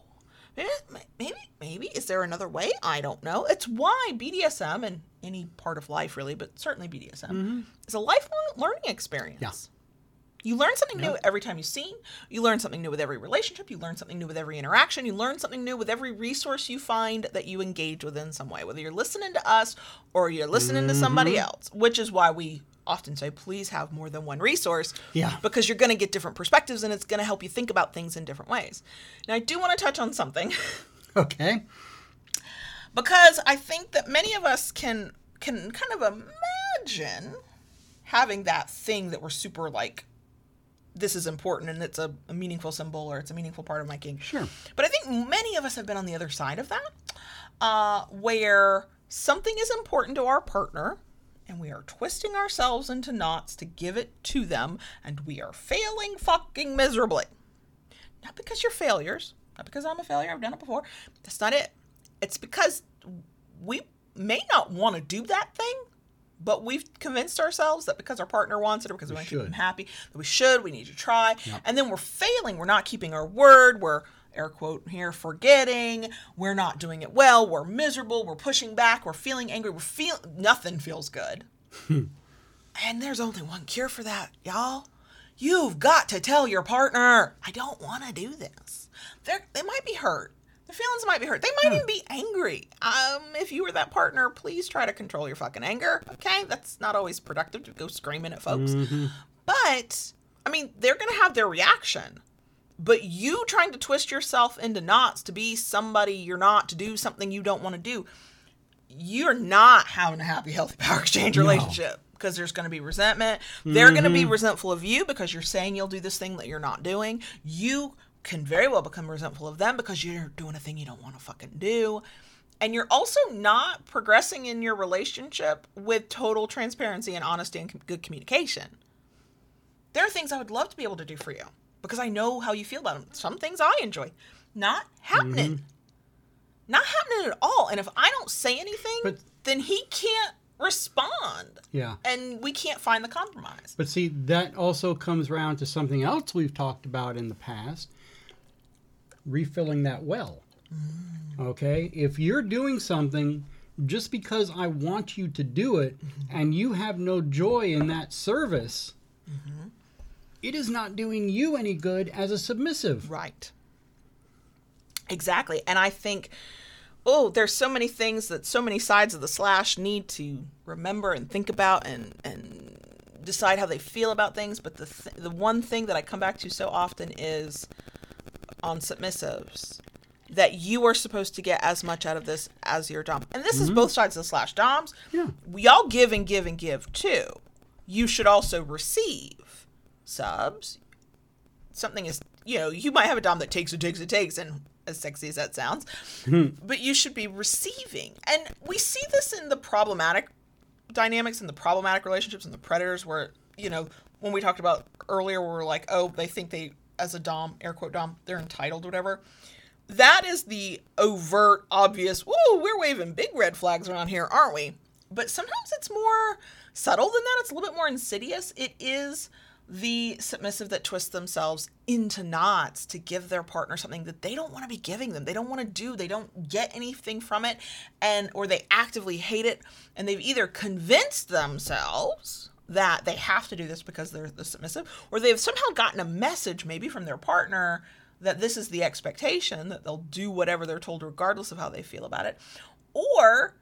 maybe, maybe, is there another way? I don't know. It's why BDSM and any part of life, really, but certainly BDSM, mm-hmm. is a lifelong learning experience. Yeah. You learn something new every time you see. You learn something new with every relationship. You learn something new with every interaction. You learn something new with every resource you find that you engage with in some way, whether you're listening to us or you're listening mm-hmm. to somebody mm-hmm. else, which is why we often say please have more than one resource yeah because you're going to get different perspectives and it's going to help you think about things in different ways now i do want to touch on something okay because i think that many of us can can kind of imagine having that thing that we're super like this is important and it's a, a, meaningful symbol or it's a meaningful part of my king. Sure. But I think many of us have been on the other side of that, uh, where something is important to our partner and we are twisting ourselves into knots to give it to them, and we are failing fucking miserably. Not because you're failures, not because I'm a failure, I've done it before. That's not it. It's because we may not want to do that thing, but we've convinced ourselves that because our partner wants it or because we, we want to keep them happy, that we should, we need to try. Yep. And then we're failing. We're not keeping our word. We're air quote here, forgetting, we're not doing it well, we're miserable, we're pushing back, we're feeling angry, we're feel nothing feels good. and there's only one cure for that, y'all. You've got to tell your partner, I don't want to do this. They're, they might be hurt. Their feelings might be hurt. They might hmm. even be angry. Um, if you were that partner, please try to control your fucking anger. Okay, that's not always productive to go screaming at folks. Mm-hmm. But I mean, they're gonna have their reaction. But you trying to twist yourself into knots to be somebody you're not, to do something you don't want to do, you're not having a happy, healthy power exchange relationship. No because there's going to be resentment. They're mm-hmm. going to be resentful of you because you're saying you'll do this thing that you're not doing. You can very well become resentful of them because you're doing a thing you don't want to fucking do. And you're also not progressing in your relationship with total transparency and honesty and good communication. There are things I would love to be able to do for you because I know how you feel about them. Some things I enjoy. Not happening. Mm-hmm. Not happening at all. And if I don't say anything, but, then he can't respond. Yeah. And we can't find the compromise. But see, that also comes around to something else we've talked about in the past refilling that well. Mm. Okay? If you're doing something just because I want you to do it mm-hmm. and you have no joy in that service, mm-hmm. It is not doing you any good as a submissive. Right. Exactly. And I think, oh, there's so many things that so many sides of the slash need to remember and think about and, and decide how they feel about things. But the, th- the one thing that I come back to so often is on submissives that you are supposed to get as much out of this as your dom. And this is mm-hmm. both sides of the slash doms. Yeah. We all give and give and give too. You should also receive subs. Something is, you know, you might have a dom that takes and takes and takes, and as sexy as that sounds, but you should be receiving. And we see this in the problematic dynamics and the problematic relationships and the predators where, you know, when we talked about earlier, where we're like, oh, they think they, as a dom, air quote dom, they're entitled, whatever that is the overt, obvious, whoa, we're waving big red flags around here, aren't we? But sometimes it's more subtle than that. It's a little bit more insidious. It is the submissive that twists themselves into knots to give their partner something that they don't want to be giving them. They don't want to do. They don't get anything from it and or they actively hate it and they've either convinced themselves that they have to do this because they're the submissive or they've somehow gotten a message maybe from their partner that this is the expectation that they'll do whatever they're told regardless of how they feel about it or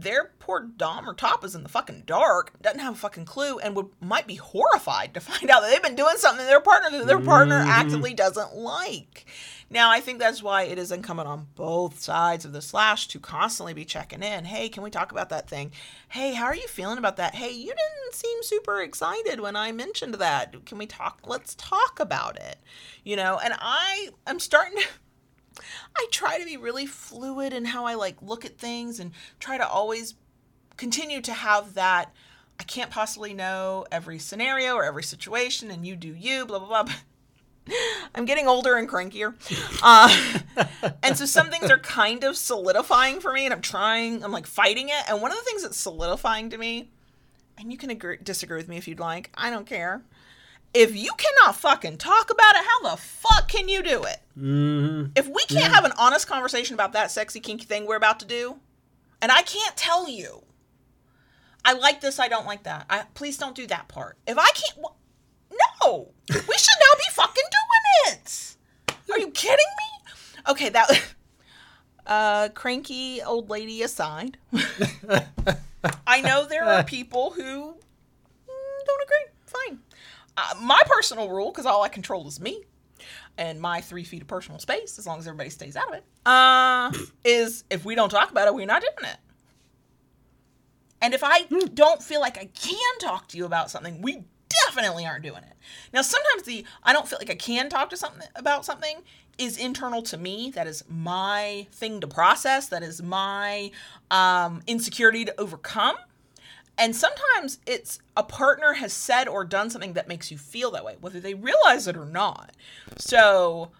their poor dom or top is in the fucking dark doesn't have a fucking clue and would might be horrified to find out that they've been doing something to their partner that their partner mm-hmm. actively doesn't like. Now i think that's why it is incumbent on both sides of the slash to constantly be checking in. Hey can we talk about that thing? Hey how are you feeling about that? Hey you didn't seem super excited when i mentioned that. Can we talk let's talk about it you know? And i i'm starting to I try to be really fluid in how I like look at things and try to always continue to have that I can't possibly know every scenario or every situation and you do you blah blah blah. I'm getting older and crankier. Uh, and so some things are kind of solidifying for me and I'm trying I'm like fighting it and one of the things that's solidifying to me and you can agree, disagree with me if you'd like. I don't care. If you cannot fucking talk about it, how the fuck can you do it? Mm-hmm. If we can't have an honest conversation about that sexy kinky thing we're about to do, and I can't tell you, I like this, I don't like that. I please don't do that part. If I can't, no, we should now be fucking doing it. Are you kidding me? Okay, that. Uh, cranky old lady aside, I know there are people who mm, don't agree. Fine. Uh, my personal rule, because all I control is me and my three feet of personal space, as long as everybody stays out of it, uh, is if we don't talk about it, we're not doing it. And if I don't feel like I can talk to you about something, we definitely aren't doing it. Now, sometimes the I don't feel like I can talk to something about something is internal to me. That is my thing to process. That is my um, insecurity to overcome. And sometimes it's a partner has said or done something that makes you feel that way, whether they realize it or not. So,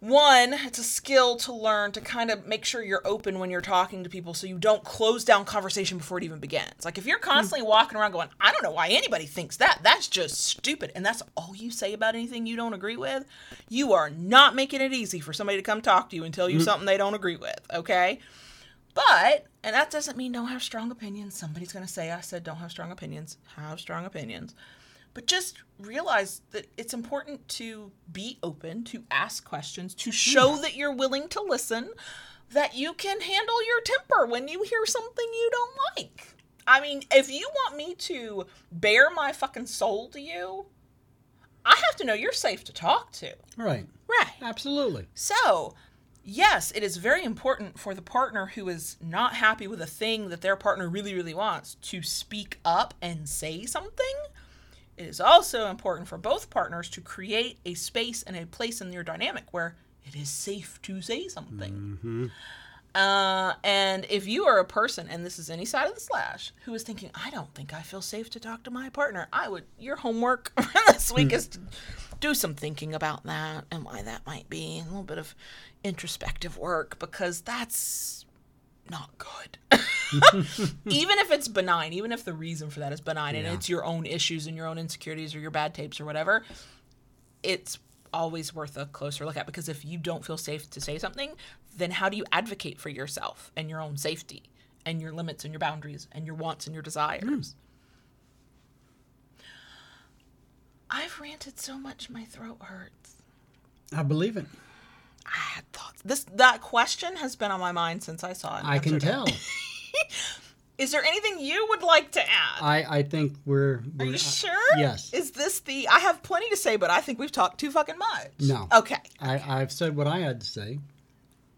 one, it's a skill to learn to kind of make sure you're open when you're talking to people so you don't close down conversation before it even begins. Like if you're hmm. constantly walking around going, I don't know why anybody thinks that, that's just stupid, and that's all you say about anything you don't agree with, you are not making it easy for somebody to come talk to you and tell you hmm. something they don't agree with, okay? But, and that doesn't mean don't have strong opinions. Somebody's going to say, I said don't have strong opinions. Have strong opinions. But just realize that it's important to be open, to ask questions, to hmm. show that you're willing to listen, that you can handle your temper when you hear something you don't like. I mean, if you want me to bare my fucking soul to you, I have to know you're safe to talk to. Right. Right. Absolutely. So, yes, it is very important for the partner who is not happy with a thing that their partner really, really wants to speak up and say something. It is also important for both partners to create a space and a place in your dynamic where it is safe to say something. Uh, and if you are a person, and this is any side of the slash, who is thinking, I don't think I feel safe to talk to my partner, I would, your homework this week is to do some thinking about that and why that might be, a little bit of introspective work, because that's not good. even if it's benign, even if the reason for that is benign and it's your own issues and your own insecurities or your bad tapes or whatever, it's always worth a closer look at because if you don't feel safe to say something, then how do you advocate for yourself and your own safety and your limits and your boundaries and your wants and your desires? I've ranted so much my throat hurts. I believe it. I had thoughts. This that question has been on my mind since I saw it. I can tell. Is there anything you would like to add? I, I think we're. Are we're you sure? Yes. Is this the? I have plenty to say, but I think we've talked too fucking much. No. Okay. I, I've said what I had to say.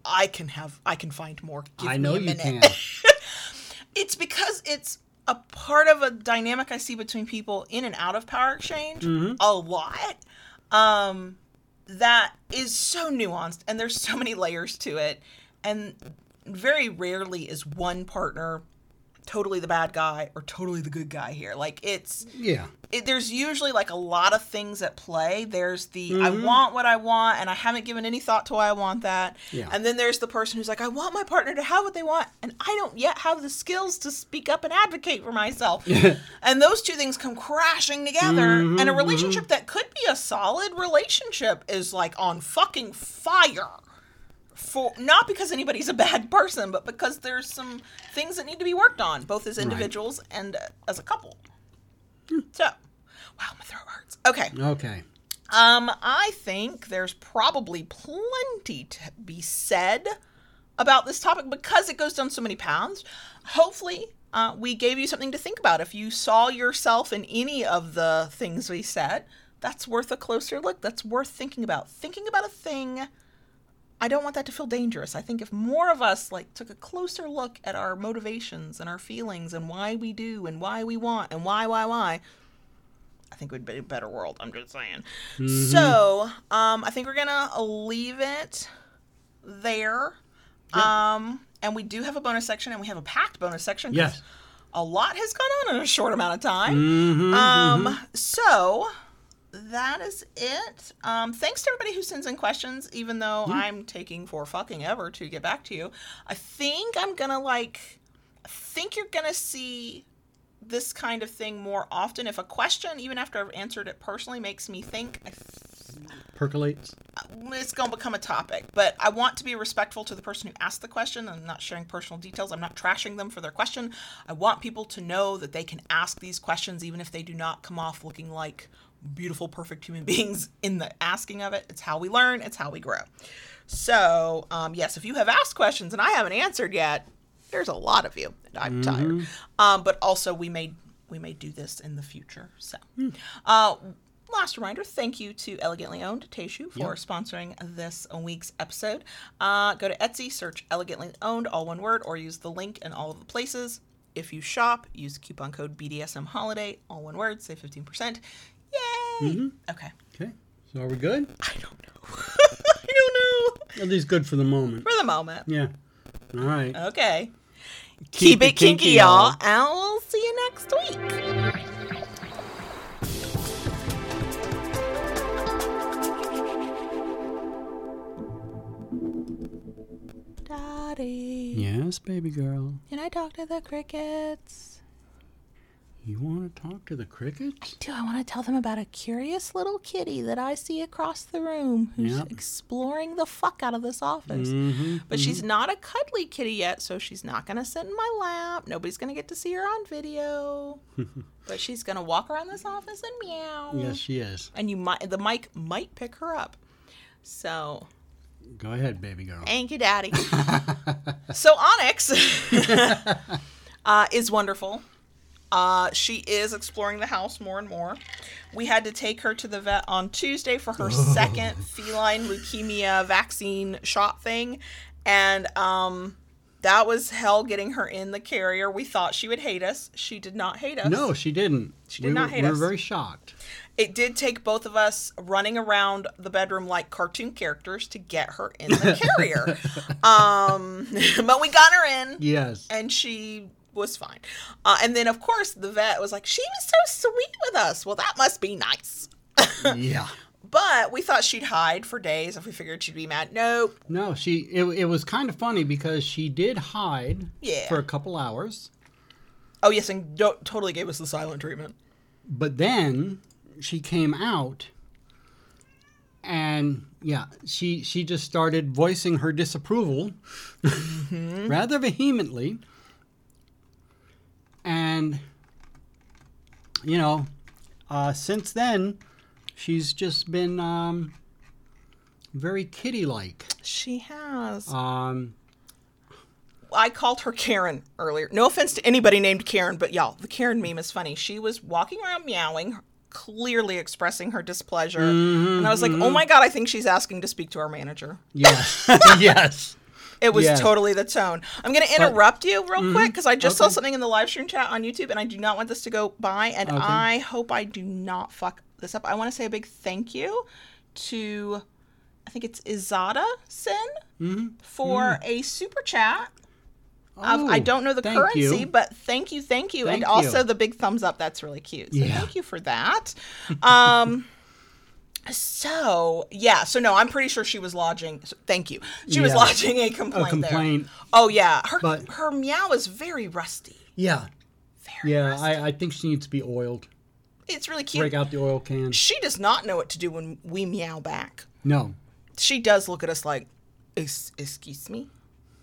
I can have. I can find more. Give I know you can. It's because it's a part of a dynamic I see between people in and out of power exchange Mm-hmm. a lot. Um, that is so nuanced, and there's so many layers to it, and very rarely is one partner totally the bad guy or totally the good guy here. Like it's Yeah. it, there's usually like a lot of things at play. There's the I Mm-hmm. want what I want, and I haven't given any thought to why I want that. Yeah. And then there's the person who's like, I want my partner to have what they want, and I don't yet have the skills to speak up and advocate for myself. and those two things come crashing together, Mm-hmm, and a relationship that could be a solid relationship is like on fucking fire. For not because anybody's a bad person, but because there's some things that need to be worked on, both as individuals and uh, as a couple. So, wow, my throat hurts. Okay. Okay. Um, I think there's probably plenty to be said about this topic because it goes down so many paths. Hopefully, uh, we gave you something to think about. If you saw yourself in any of the things we said, that's worth a closer look. That's worth thinking about. Thinking about a thing. I don't want that to feel dangerous. I think if more of us like took a closer look at our motivations and our feelings and why we do and why we want and why why why, I think we'd be a better world. I'm just saying. So, um, I think we're gonna leave it there. Um, and we do have a bonus section, and we have a packed bonus section. Yes. A lot has gone on in a short amount of time. Mm-hmm, um, so that is it. Um, thanks to everybody who sends in questions, even though I'm taking for fucking ever to get back to you. I think I'm gonna like. I think you're gonna see this kind of thing more often. If a question, even after I've answered it personally, makes me think, I Percolates. it's going to become a topic. But I want to be respectful to the person who asked the question. I'm not sharing personal details. I'm not trashing them for their question. I want people to know that they can ask these questions even if they do not come off looking like beautiful, perfect human beings in the asking of it. It's how we learn, it's how we grow. So, um, yes, if you have asked questions and I haven't answered yet, there's a lot of you, and I'm mm-hmm. tired. Um, but also, we may we may do this in the future. So, mm. uh, last reminder thank you to elegantly owned Teishu for yep. sponsoring this week's episode uh, go to etsy search elegantly owned all one word or use the link in all of the places if you shop use coupon code bdsm holiday all one word save 15% Yay! Mm-hmm. Okay. Okay. So are we good? I don't know. I don't know. At least good for the moment. For the moment. Yeah. All right. Okay. Keep, Keep it, kinky, kinky y'all. And we'll see you next week. Daddy. Yes, baby girl. Can I talk to the crickets? You want to talk to the crickets? Do I want to tell them about a curious little kitty that I see across the room who's Yep. exploring the fuck out of this office? Mm-hmm. But she's not a cuddly kitty yet, so she's not going to sit in my lap. Nobody's going to get to see her on video. but she's going to walk around this office and meow. Yes, she is. And you might the mic might pick her up. So, Go ahead, baby girl. thank you, Daddy. so Onyx uh, is wonderful. Uh, she is exploring the house more and more. We had to take her to the vet on Tuesday for her second feline leukemia vaccine shot thing, and um, that was hell getting her in the carrier. We thought she would hate us. She did not hate us. No, she didn't. She did we not were, hate we us. We were very shocked. It did take both of us running around the bedroom like cartoon characters to get her in the carrier. um, but we got her in Yes. and she was fine. Uh, and then, of course, the vet was like, she was so sweet with us. Well, that must be nice. yeah. But we thought she'd hide for days if we figured she'd be mad. Nope. No, she. It, it was kind of funny because she did hide Yeah. for a couple hours, Oh yes, and do- totally gave us the silent treatment. but then she came out, and yeah, she she just started voicing her disapproval rather vehemently, and you know, uh, since then, she's just been um, very kitty-like. She has. Um, I called her Karen earlier. No offense to anybody named Karen, but y'all, the Karen meme is funny. She was walking around meowing, clearly expressing her displeasure. and I was like, oh my God, I think she's asking to speak to our manager. yes, yes. It was Yes. totally the tone. I'm going to interrupt you real mm-hmm. quick because I just saw something in the live stream chat on YouTube and I do not want this to go by. And Okay. I hope I do not fuck this up. I want to say a big thank you to, I think it's Izada Sin mm-hmm. for mm-hmm. a super chat. Of, I Oh, don't know the currency, you. but thank you, thank you, and Thank also the big thumbs up. That's really cute. So Yeah. thank you for that. Um, so yeah, so no, I'm pretty sure she was lodging. Thank you. She was Yeah. lodging a complaint. a complaint. There. Oh yeah, her But- her meow is very rusty. Yeah, Very yeah. rusty. I, I think she needs to be oiled. it's really cute. Break out the oil can. She does not know what to do when we meow back. No, She does look at us like, "Excuse me,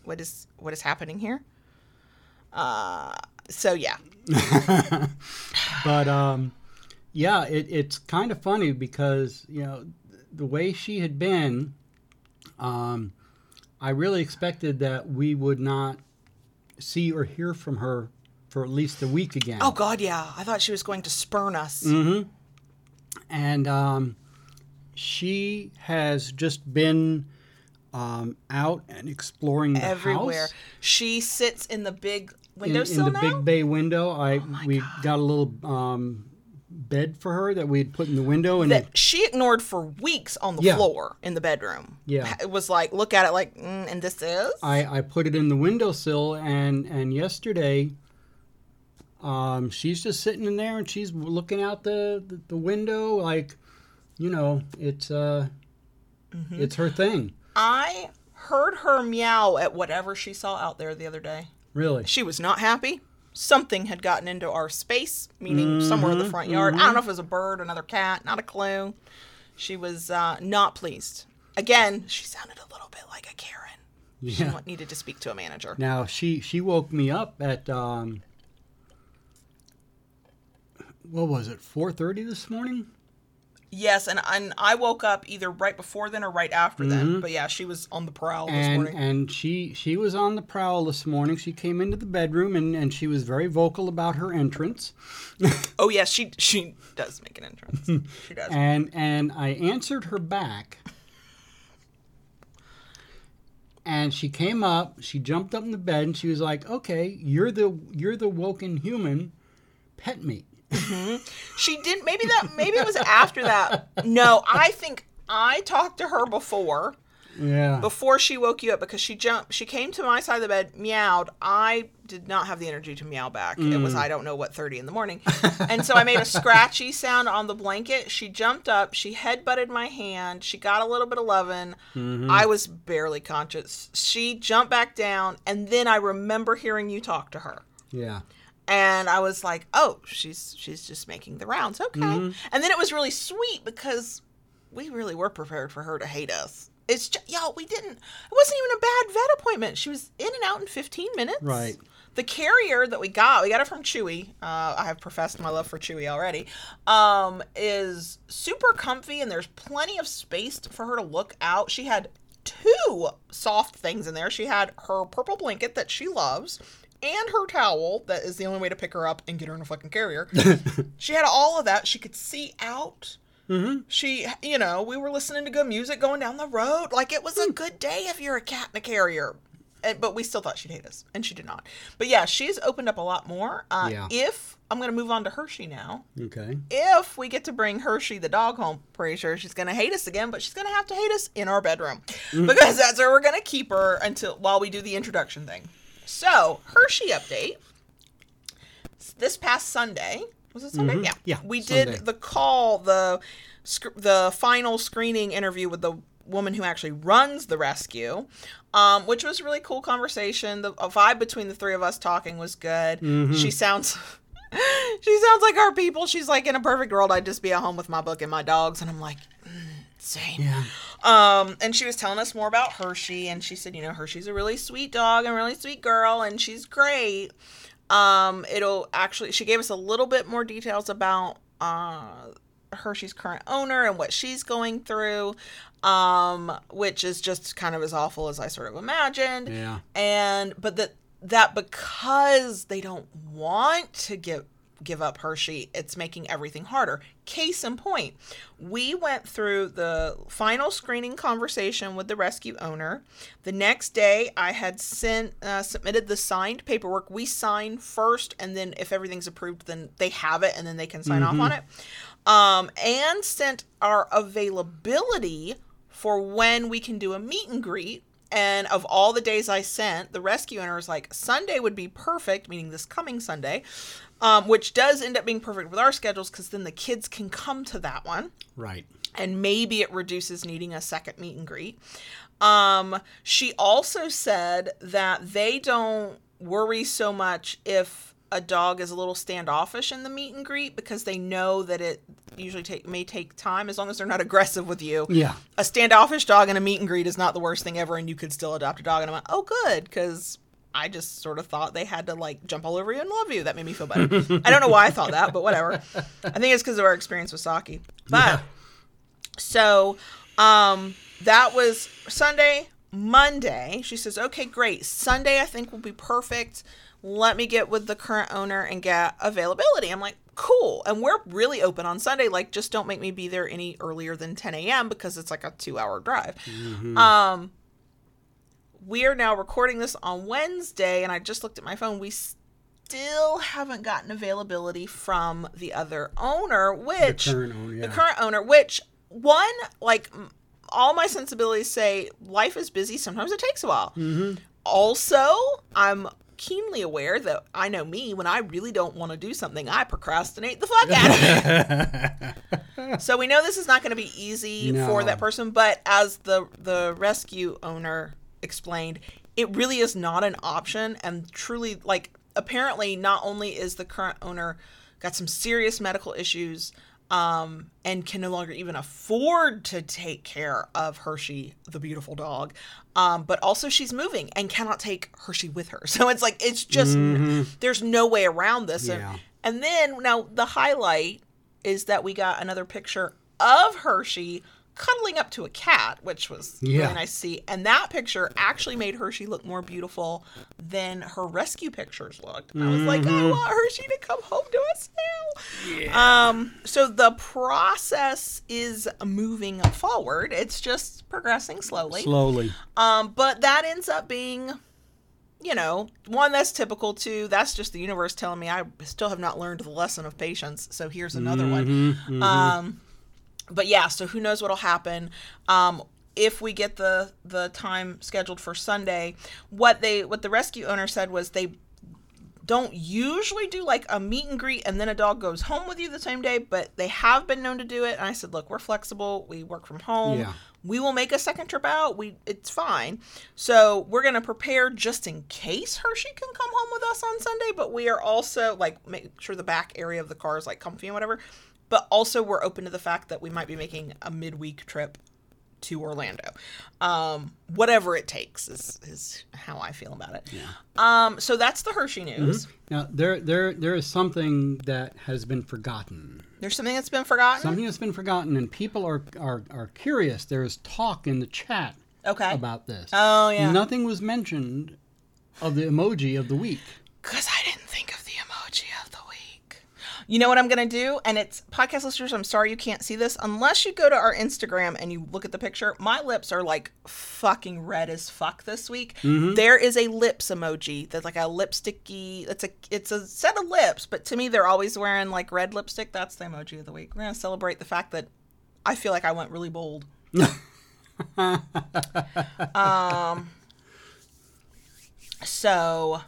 what is what is happening here?" Uh, so yeah, but um, yeah, it, it's kind of funny because you know the way she had been. Um, I really expected that we would not see or hear from her for at least a week again. Oh God, yeah. I thought she was going to spurn us. Mm. and um, she has just been um, out and exploring the Everywhere. house. She sits in the big in, windowsill in the now. big bay window. I Oh we got a little um, bed for her that we had put in the window, and that she ignored for weeks on the Yeah. floor in the bedroom. Yeah. It was like, look at it like, mm, and this is? I, I put it in the windowsill, and and yesterday, um, she's just sitting in there and she's looking out the the, the window like, you know, it's uh, Mm-hmm. it's her thing, I heard her meow at whatever she saw out there the other day. really. She was not happy. Something had gotten into our space, meaning somewhere in Mm-hmm. the front yard. I don't know if it was a bird, another cat, not a clue. She was uh, not pleased. Again, she sounded a little bit like a Karen. She Yeah. wa- needed to speak to a manager. Now she she woke me up at um, what was it, four thirty this morning? Yes, and, and I woke up either right before then or right after then. But yeah, she was on the prowl this Mm-hmm. and morning. and she she was on the prowl this morning. She came into the bedroom and and she was very vocal about her entrance. oh yes, she she does make an entrance. she does. And and I answered her back. And she came up, she jumped up in the bed and she was like, "Okay, you're the you're the woken human. Pet me." Mm-hmm. She didn't. Maybe that. Maybe it was after that. No, I think I talked to her before. Yeah. Before she woke you up, because she jumped, she came to my side of the bed, meowed. I did not have the energy to meow back. It was I mm. don't know what thirty in the morning, and so I made a scratchy sound on the blanket. She jumped up, she head butted my hand, she got a little bit of lovin'. Mm-hmm. I was barely conscious. She jumped back down, and then I remember hearing you talk to her Yeah. And I was like, "Oh, she's she's just making the rounds, okay." And then it was really sweet because we really were prepared for her to hate us. It's just, y'all, we didn't. It wasn't even a bad vet appointment. She was in and out in 15 minutes. Right. The carrier that we got, we got it from Chewy. Uh, I have professed my love for Chewy already. Um, is super comfy and there's plenty of space for her to look out. She had two soft things in there. She had her purple blanket that she loves and her towel that is the only way to pick her up and get her in a fucking carrier. she had all of that. She could see out. Mm-hmm. She, you know, we were listening to good music going down the road. Like it was a hmm. good day if you're a cat in a carrier. And, but we still thought she'd hate us, and she did not. But yeah, she's opened up a lot more. Uh, Yeah. If I'm going to move on to Hershey now, Okay. if we get to bring Hershey the dog home, pretty sure she's going to hate us again, but she's going to have to hate us in our bedroom mm. because that's where we're going to keep her until while we do the introduction thing. So Hershey update. This past Sunday, Was it Sunday? Yeah. Yeah, We did Sunday. the call, the sc- the final screening interview with the woman who actually runs the rescue, um, which was a really cool conversation. The vibe between the three of us talking was good. Mm-hmm. She sounds. She sounds like our people. She's like, in a perfect world, I'd just be at home with my book and my dogs. And I'm like, mm, same. Yeah. Um, and she was telling us more about Hershey, and she said, you know, Hershey's a really sweet dog and really sweet girl, and she's great. Um, it'll actually, she gave us a little bit more details about uh, Hershey's current owner and what she's going through, um, which is just kind of as awful as I sort of imagined. Yeah. And but that that because they don't want to give give up Hershey, it's making everything harder. Case in point, we went through the final screening conversation with the rescue owner. The next day, I had sent uh, submitted the signed paperwork. We sign first, and then if everything's approved, then they have it, and then they can sign off on it. Um, and sent our availability for when we can do a meet and greet. And of all the days I sent, the rescue owner was like, Sunday would be perfect, meaning this coming Sunday, um, which does end up being perfect with our schedules because then the kids can come to that one Right. and maybe it reduces needing a second meet and greet. Um, she also said that they don't worry so much if a dog is a little standoffish in the meet and greet because they know that it usually take may take time as long as they're not aggressive with you. Yeah. A standoffish dog in a meet and greet is not the worst thing ever, and you could still adopt a dog. And I'm like, oh, good, because I just sort of thought they had to like jump all over you and love you. That made me feel better. I don't know why I thought that, but whatever. I think it's because of our experience with Saki. But Yeah. so um that was Sunday, Monday. She says, "Okay, great. Sunday I think will be perfect. Let me get with the current owner and get availability." I'm like, "Cool." And we're really open on Sunday. Like, just don't make me be there any earlier than 10 a.m. because it's like a two-hour drive. Um, we are now recording this on Wednesday, and I just looked at my phone. We still haven't gotten availability from the other owner, which current owner, yeah. the current owner, which one like all my sensibilities say life is busy. Sometimes it takes a while. Mm-hmm. Also, I'm keenly aware that I know me when I really don't want to do something, I procrastinate the fuck out of it. so we know this is not going to be easy for that person, but as the the rescue owner explained, it really is not an option and truly like apparently not only is the current owner got some serious medical issues um, and can no longer even afford to take care of Hershey, the beautiful dog. Um, but also, she's moving and cannot take Hershey with her. So it's like, it's just, there's no way around this. And- and then, now the highlight is that we got another picture of Hershey cuddling up to a cat, which was Yeah. really nice to see. And that picture actually made Hershey look more beautiful than her rescue pictures looked. And I was like, I want Hershey to come home to us now. Yeah. Um, so the process is moving forward. It's just progressing slowly. Slowly. Um, but that ends up being, you know, one that's typical. Two, that's just the universe telling me I still have not learned the lesson of patience. So here's another one. Um, but yeah, so who knows what'll happen. Um, if we get the the time scheduled for Sunday, what they what the rescue owner said was they don't usually do like a meet and greet and then a dog goes home with you the same day, but they have been known to do it. And I said, look, we're flexible. We work from home. Yeah. We will make a second trip out. We it's fine. So we're gonna prepare just in case Hershey can come home with us on Sunday. But we are also like make sure the back area of the car is like comfy and whatever. But also we're open to the fact that we might be making a midweek trip to Orlando. Um, whatever it takes is, is how I feel about it. Yeah. Um, so that's the Hershey news. Now there there there is something that has been forgotten. There's something that's been forgotten. Something that's been forgotten, and people are are, are curious. There is talk in the chat okay. about this. Oh, yeah. Nothing was mentioned of the emoji of the week. Because I didn't think of the emoji of the week. You know what I'm going to do? And it's podcast listeners, I'm sorry you can't see this. Unless you go to our Instagram and you look at the picture, my lips are like fucking red as fuck this week. There is a lips emoji that's like a lipsticky, it's a it's a set of lips, but to me they're always wearing like red lipstick. That's the emoji of the week. We're going to celebrate the fact that I feel like I went really bold. um so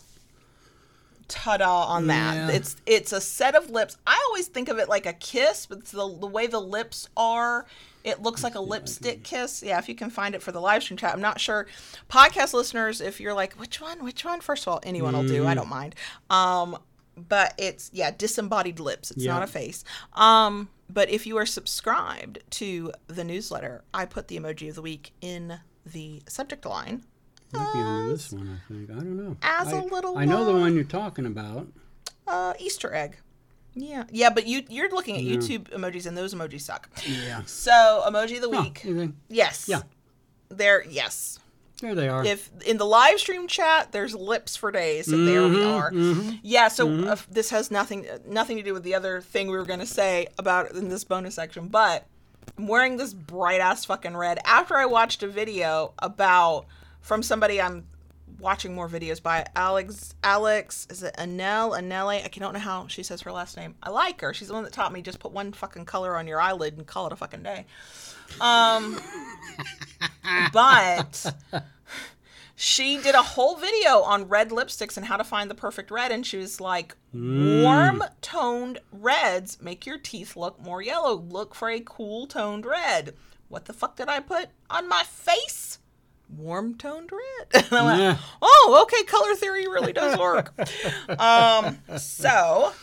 ta-da on that. Yeah. It's it's a set of lips. I always think of it like a kiss, but it's the the way the lips are. It looks like a lipstick kiss. Yeah, if you can find it for the live stream chat. I'm not sure. Podcast listeners, if you're like, which one? Which one? First of all, anyone will do. Mm. I don't mind. Um, but it's yeah, disembodied lips. It's Yeah. not a face. Um, but if you are subscribed to the newsletter, I put the emoji of the week in the subject line. Might be under this one, I think. I don't know. as I a little, I know the uh, one you're talking about. uh, Easter egg. Yeah, yeah, but you you're looking at YouTube emojis, and those emojis suck. Yeah. So emoji of the Oh, week. think- Yes. Yeah. There. Yes. There they are. If in the live stream chat, there's lips for days. So there we are. Yeah. So uh, this has nothing nothing to do with the other thing we were gonna say about in this bonus section, but I'm wearing this bright ass fucking red after I watched a video about from somebody I'm watching more videos by. Alex Alex is it Anel Anele? I don't know how she says her last name. I like her. She's the one that taught me just put one fucking color on your eyelid and call it a fucking day. Um but she did a whole video on red lipsticks and how to find the perfect red and she was like warm toned reds make your teeth look more yellow. Look for a cool toned red. What the fuck did i put on my face warm toned red and I went, Yeah. oh okay color theory really does work um so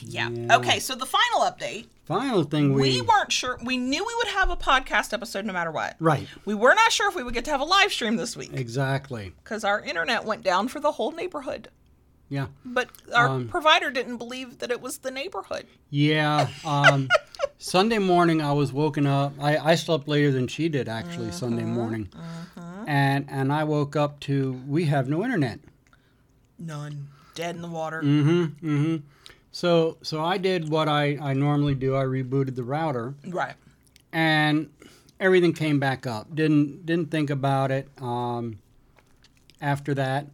yeah. Yeah. okay so the final update Final thing we, we weren't sure we knew we would have a podcast episode no matter what right we were not sure if we would get to have a live stream this week exactly. because our internet went down for the whole neighborhood. Yeah. But our Um, provider didn't believe that it was the neighborhood. Yeah. Um, Sunday morning, I was woken up. I, I slept later than she did actually Sunday morning, and and I woke up to we have no internet. None. Dead in the water. Mm-hmm. Mm-hmm. So so I did what I I normally do. I rebooted the router, Right. and everything came back up. Didn't didn't think about it. Um, after that,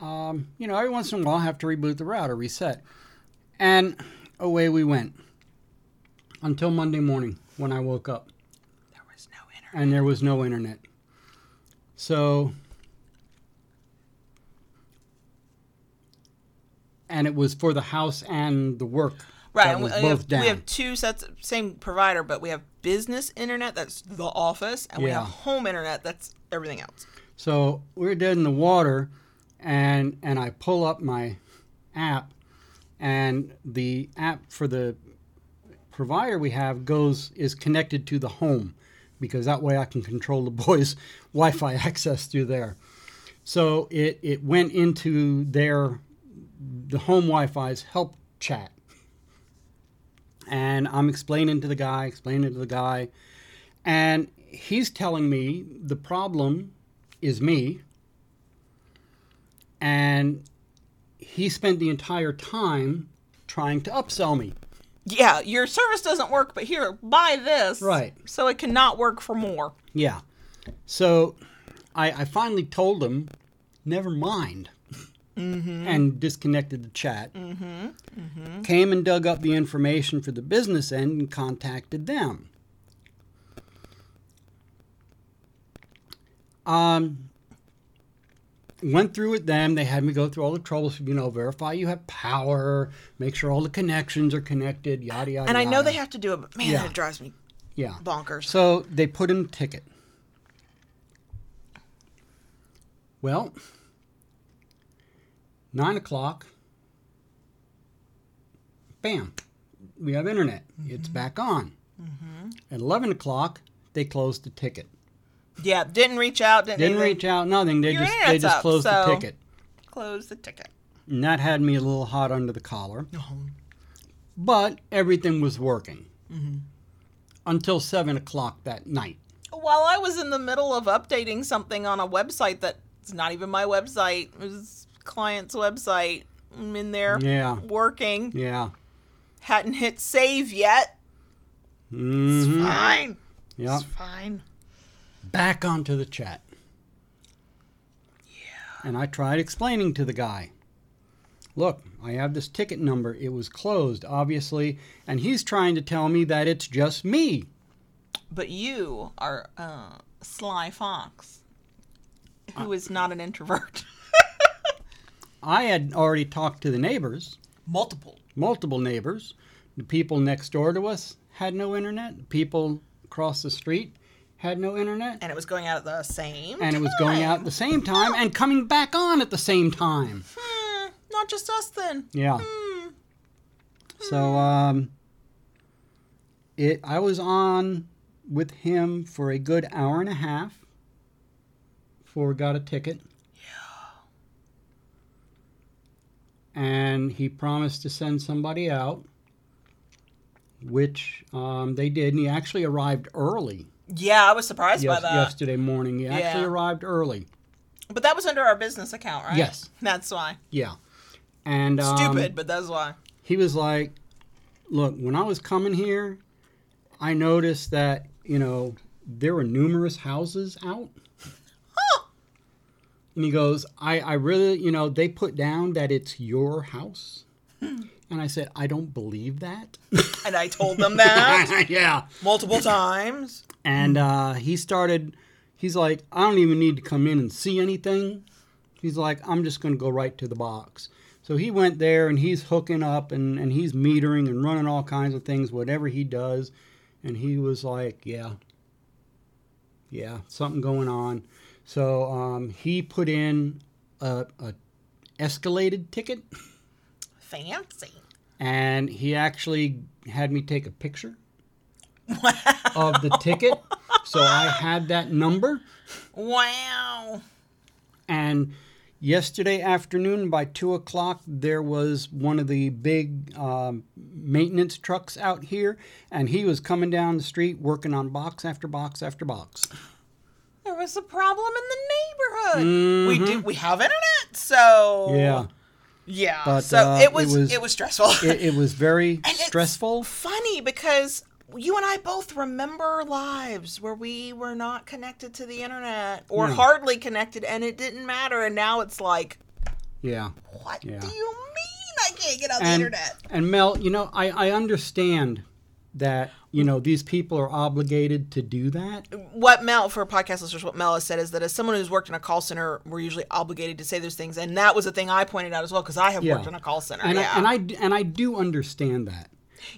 um, you know, every once in a while, I have to reboot the router, reset, and away we went until Monday morning when I woke up There was no internet. and there was no internet. So, and it was for the house and the work. Right. and we, both have, down. we have two sets, same provider, but we have business internet that's the office, and we have home internet that's everything else. So we're dead in the water, and and I pull up my app, and the app for the provider we have goes is connected to the home, because that way I can control the boys' Wi-Fi access through there. So it it went into their the home Wi-Fi's help chat, and I'm explaining to the guy, explaining to the guy, and he's telling me the problem is me. And he spent the entire time trying to upsell me. Yeah, your service doesn't work, but here, buy this. Right. So it cannot work for more. Yeah. So I, I finally told him, never mind. Mm-hmm. And disconnected the chat. Mm-hmm. Mm-hmm. Came and dug up the information for the business end and contacted them. Um, went through with them. They had me go through all the troubles, you know, verify you have power, make sure all the connections are connected, yada yada. And I know they have to do it, but man, Yeah. it drives me yeah. bonkers. So they put in a ticket. Well, nine o'clock. Bam, we have internet. It's mm-hmm. back on. Mm-hmm. At eleven o'clock, they closed the ticket. Yeah, didn't reach out. Didn't, Didn't reach out, nothing. They Your just they just up, closed the ticket, Closed the ticket. and that had me a little hot under the collar. But everything was working until seven o'clock that night. While I was in the middle of updating something on a website that's not even my website, it was client's website. I'm in there Yeah, working. yeah. Hadn't hit save yet. hmm Fine. Yeah. It's fine. Back onto the chat. Yeah. And I tried explaining to the guy look, I have this ticket number. It was closed, obviously. And he's trying to tell me that it's just me. But you are uh, Sly Fox, who is not an introvert. I had already talked to the neighbors, Multiple. multiple neighbors. The people next door to us had no internet. People across the street had no internet. And it was going out at the same And it was going time. out at the same time and coming back on at the same time. Hmm, not just us then. Yeah. Hmm. So um, it I was on with him for a good hour and a half before we got a ticket. Yeah. And he promised to send somebody out, which um, they did. And he actually arrived early Yeah, I was surprised by that. yesterday morning. He actually arrived early. But that was under our business account, right? Yes. That's why. Yeah. And um, Stupid, but that's why. he was like, "Look, when I was coming here, I noticed that you know there were numerous houses out." And he goes, "I, I really, you know, they put down that it's your house." And I said, "I don't believe that." And I told them that yeah. multiple times. And uh, he started. He's like, "I don't even need to come in and see anything." He's like, "I'm just going to go right to the box." So he went there and he's hooking up and, and he's metering and running all kinds of things, whatever he does. And he was like, yeah, yeah, something going on. So um, he put in a, a escalated ticket Fancy. and he actually had me take a picture of the ticket. So I had that number. Wow. And yesterday afternoon, by two o'clock, there was one of the big um, maintenance trucks out here, and he was coming down the street working on box after box after box. There was a problem in the neighborhood. We do we have internet, so Mm-hmm. Yeah, Yeah. But, so uh, it was it it was- was, stressful. it, it was very And stressful. funny because you and I both remember lives where we were not connected to the internet or hardly connected and it didn't matter and now it's like Yeah. what Yeah. do you mean I can't get on the And, internet? and Mel, you know, I, I understand that, you know, these people are obligated to do that. What Mel for podcast listeners, what Mel has said is that as someone who's worked in a call center, we're usually obligated to say those things, and that was a thing I pointed out as well because I have Yeah. worked in a call center. And, yeah, I, and I and I do understand that.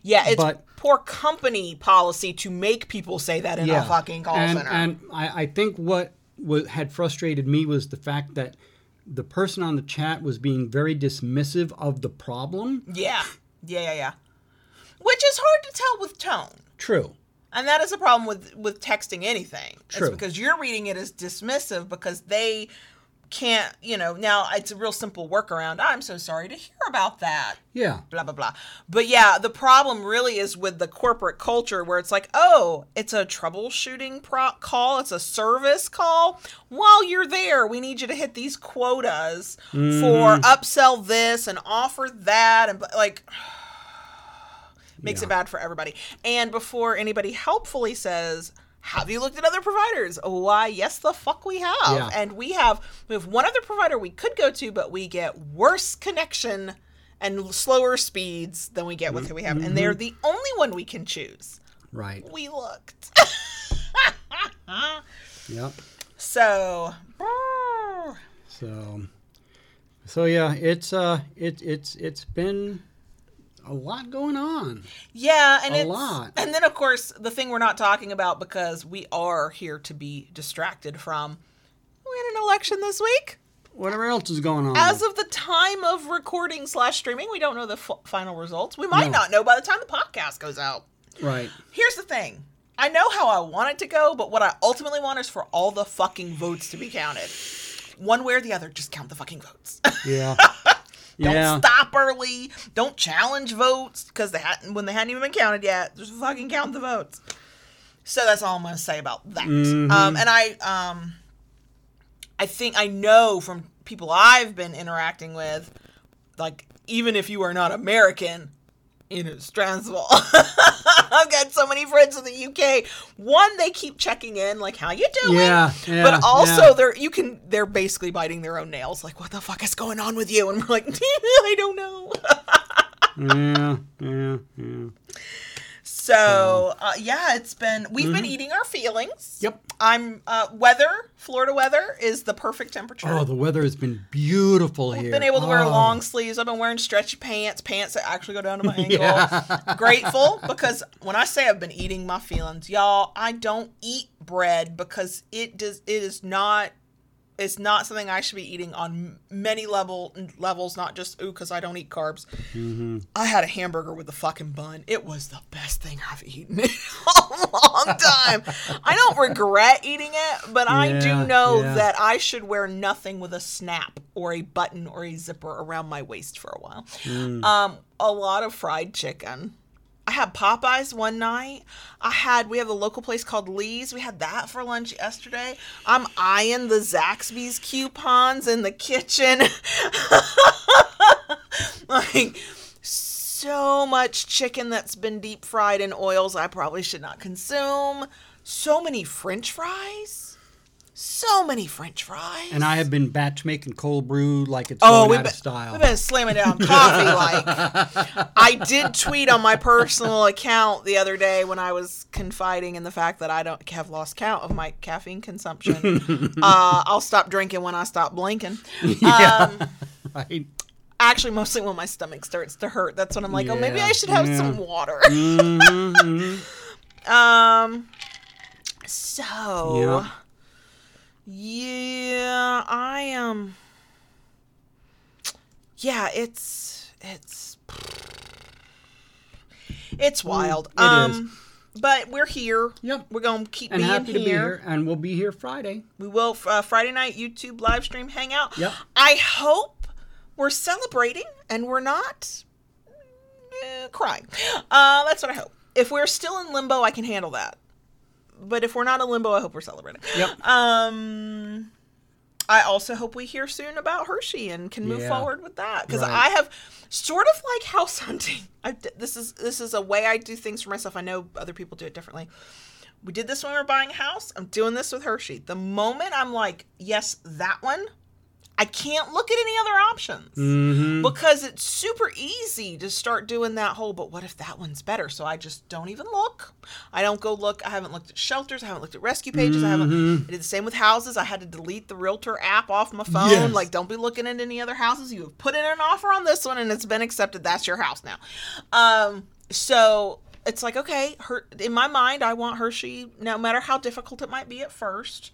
Yeah, it's but- poor company policy to make people say that in a fucking call and, center. And I, I think what wa had frustrated me was the fact that the person on the chat was being very dismissive of the problem. Yeah. Yeah, yeah, yeah. Which is hard to tell with tone. True. And that is a problem with with texting anything. True. It's because you're reading it as dismissive because they can't, you know, now it's a real simple workaround. I'm so sorry to hear about that. Yeah. Blah blah blah. But yeah, the problem really is with the corporate culture where it's like, "Oh, it's a troubleshooting pro- call, it's a service call. While you're there, we need you to hit these quotas for mm-hmm. upsell this and offer that and like makes Yeah. it bad for everybody. And before anybody helpfully says, have you looked at other providers? Why, yes, the fuck we have. Yeah. And we have we have one other provider we could go to, but we get worse connection and slower speeds than we get with who we have. And they're the only one we can choose. Right. We looked. Yep. so So so yeah, it's uh it it's it's been a lot going on. Yeah, and A it's lot. and then of course the thing we're not talking about because we are here to be distracted from. We had an election this week. Whatever else is going on. As of the time of recording slash streaming, we don't know the f- final results. We might No. not know by the time the podcast goes out. right. Here's the thing. I know how I want it to go, but what I ultimately want is for all the fucking votes to be counted. One way or the other, just count the fucking votes. Yeah. Don't yeah. stop early. Don't challenge votes because they hadn't when they hadn't even been counted yet. Just fucking count the votes. So that's all I'm going to say about that. Mm-hmm. Um, and I, um, I think I know from people I've been interacting with, like even if you are not American, it is stressful. I've got so many friends in the UK. One, they keep checking in, like, "How you doing?" Yeah, yeah, but also, yeah. they're you can they're basically biting their own nails, like, "What the fuck is going on with you?" And we're like, "I don't know." yeah. Yeah. Yeah. So uh, yeah, it's been we've been eating our feelings. Mm-hmm. Yep. I'm uh, weather. Florida weather is the perfect temperature. Oh, the weather has been beautiful here. I've been able to wear Oh. long sleeves. I've been wearing stretchy pants, pants that actually go down to my ankle. Yeah. Grateful because when I say I've been eating my feelings, y'all, I don't eat bread because it does. It is not. It's not something I should be eating on many level levels. Not just ooh, because I don't eat carbs. Mm-hmm. I had a hamburger with a fucking bun. It was the best thing I've eaten in a long time. I don't regret eating it, but I do know yeah. that I should wear nothing with a snap or a button or a zipper around my waist for a while. Mm. Um, a lot of fried chicken. I had Popeyes one night. I had we have a local place called Lee's. We had that for lunch yesterday. I'm eyeing the Zaxby's coupons in the kitchen. like so much chicken that's been deep fried in oils I probably should not consume. So many French fries. So many French fries. And I have been batch making cold brew like it's Oh, going we've out been, of style. we've been slamming down coffee like. I did tweet on my personal account the other day when I was confiding in the fact that I don't have lost count of my caffeine consumption. uh, I'll stop drinking when I stop blinking. Um, right? actually, mostly when my stomach starts to hurt. That's when I'm like, oh, maybe I should have yeah. some water. Mhm. Um. So. Yeah. Yeah, I am. Um, yeah, it's it's it's wild. Mm, it um, but we're here. Yep. We're gonna keep and being happy here. to be here. And we'll be here Friday. We will uh, Friday night YouTube live stream hangout. Yep. I hope we're celebrating and we're not eh, crying. Uh, that's what I hope. If we're still in limbo, I can handle that. But if we're not in limbo, I hope we're celebrating. Yep. Um, I also hope we hear soon about Hershey and can move Yeah. forward with that because Right. I have sort of like house hunting. I this is this is a way I do things for myself. I know other people do it differently. We did this when we were buying a house. I'm doing this with Hershey. The moment I'm like, yes, that one, I can't look at any other options Mm-hmm. because it's super easy to start doing that whole, but what if that one's better? So I just don't even look. I don't go look. I haven't looked at shelters. I haven't looked at rescue pages. I haven't. I did the same with houses. I had to delete the realtor app off my phone. Yes. Like, don't be looking at any other houses. You have put in an offer on this one and it's been accepted. That's your house now. Um, so it's like, okay, her, in my mind, I want Hershey, no matter how difficult it might be at first.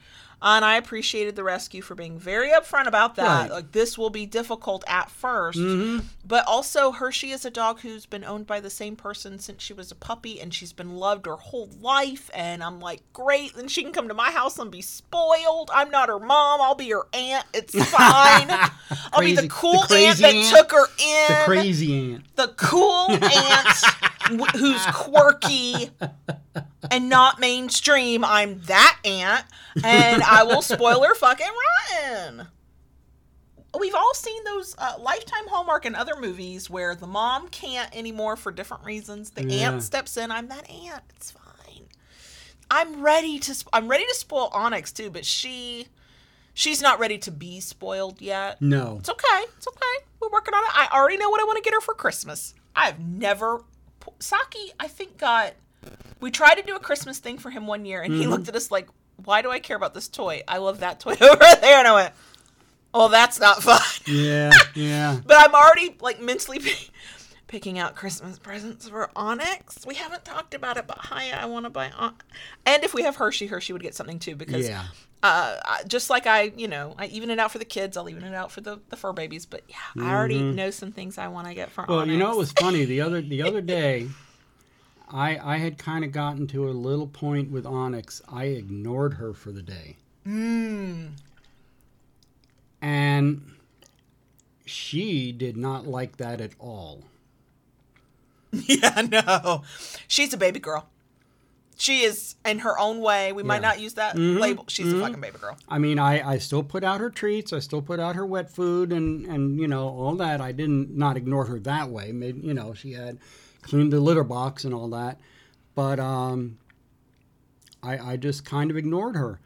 And I appreciated the rescue for being very upfront about that. Right. Like, this will be difficult at 1st mm-hmm. But also, Hershey is a dog who's been owned by the same person since she was a puppy and she's been loved her whole life. And I'm like, great. Then she can come to my house and be spoiled. I'm not her mom. I'll be her aunt. It's fine. I'll be the cool the aunt crazy that aunt. took her in The crazy aunt. the cool aunt wh- who's quirky and not mainstream. I'm that aunt, and I will spoil her fucking rotten. We've all seen those uh, Lifetime Hallmark and other movies where the mom can't anymore for different reasons. The Yeah. aunt steps in. I'm that aunt. It's fine. I'm ready to. Sp- I'm ready to spoil Onyx too, but she, she's not ready to be spoiled yet. No. It's okay. It's okay. We're working on it. I already know what I want to get her for Christmas. I've never. Saki, I think, got. We tried to do a Christmas thing for him one year, and he mm-hmm. looked at us like, why do I care about this toy? I love that toy over there. And I went, oh, that's not fun. Yeah. Yeah. But I'm already like mentally picking out Christmas presents for Onyx. We haven't talked about it, but hi, I want to buy On. And if we have Hershey, Hershey would get something too because Yeah. uh, just like I, you know, I even it out for the kids. I'll even it out for the, the fur babies. But yeah, I already know some things I want to get for Mm-hmm. Well, Onyx. you know, it was funny the other the other day. I I had kind of gotten to a little point with Onyx. I ignored her for the day, Mm. and she did not like that at all. Yeah, no. She's a baby girl. She is in her own way. We might not use that Mhm, label. She's a mhm. fucking baby girl. I mean, I, I still put out her treats. I still put out her wet food and, and you know all that. I didn't not ignore her that way. Maybe you know she had cleaned the litter box and all that, but um, I I just kind of ignored her,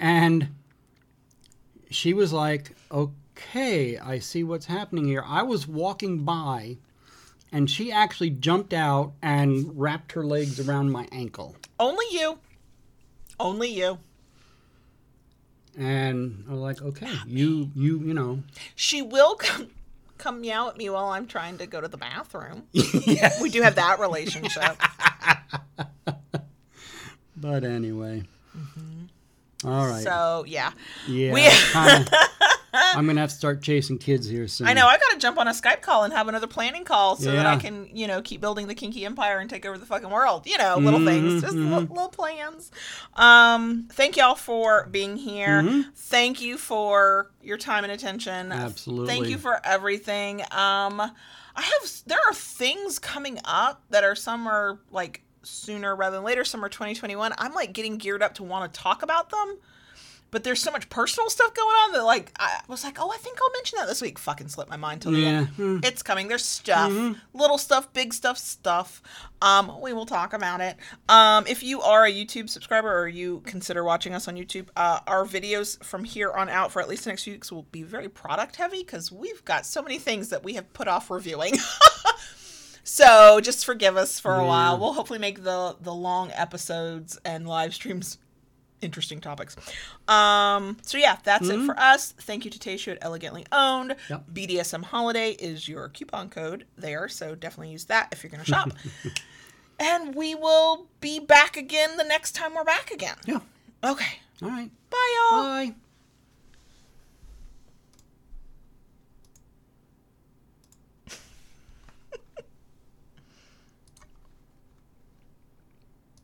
and she was like, "Okay, I see what's happening here." I was walking by, and she actually jumped out and wrapped her legs around my ankle. Only you. Only you. And I was like, okay, ah. you, you, you know. She will come, come meow at me while I'm trying to go to the bathroom. We do have that relationship. But anyway. Mm-hmm. All right. So, yeah. yeah. we- I'm gonna have to start chasing kids here soon. I know I got to jump on a Skype call and have another planning call so that I can, you know, keep building the kinky empire and take over the fucking world. You know, little things, just little, little plans. Um, thank y'all for being here. Thank you for your time and attention. Absolutely. Thank you for everything. Um, I have there are things coming up that are some are like sooner rather than later. Some are 2021. I'm like getting geared up to want to talk about them. But there's so much personal stuff going on that, like, I was like, oh, I think I'll mention that this week. Fucking slipped my mind till the Yeah. end. Hmm. It's coming. There's stuff, little stuff, big stuff, stuff. Um, we will talk about it. Um, if you are a YouTube subscriber or you consider watching us on YouTube, uh, our videos from here on out for at least the next few weeks will be very product heavy because we've got so many things that we have put off reviewing. so just forgive us for a while. We'll hopefully make the the long episodes and live streams interesting topics. Um, so yeah, that's it for us. Thank you to Tayshu at Elegantly Owned. Yep. BDSM Holiday is your coupon code there, so definitely use that if you're going to shop. and we will be back again the next time we're back again. Yeah. Okay. All right. Bye, y'all. Bye.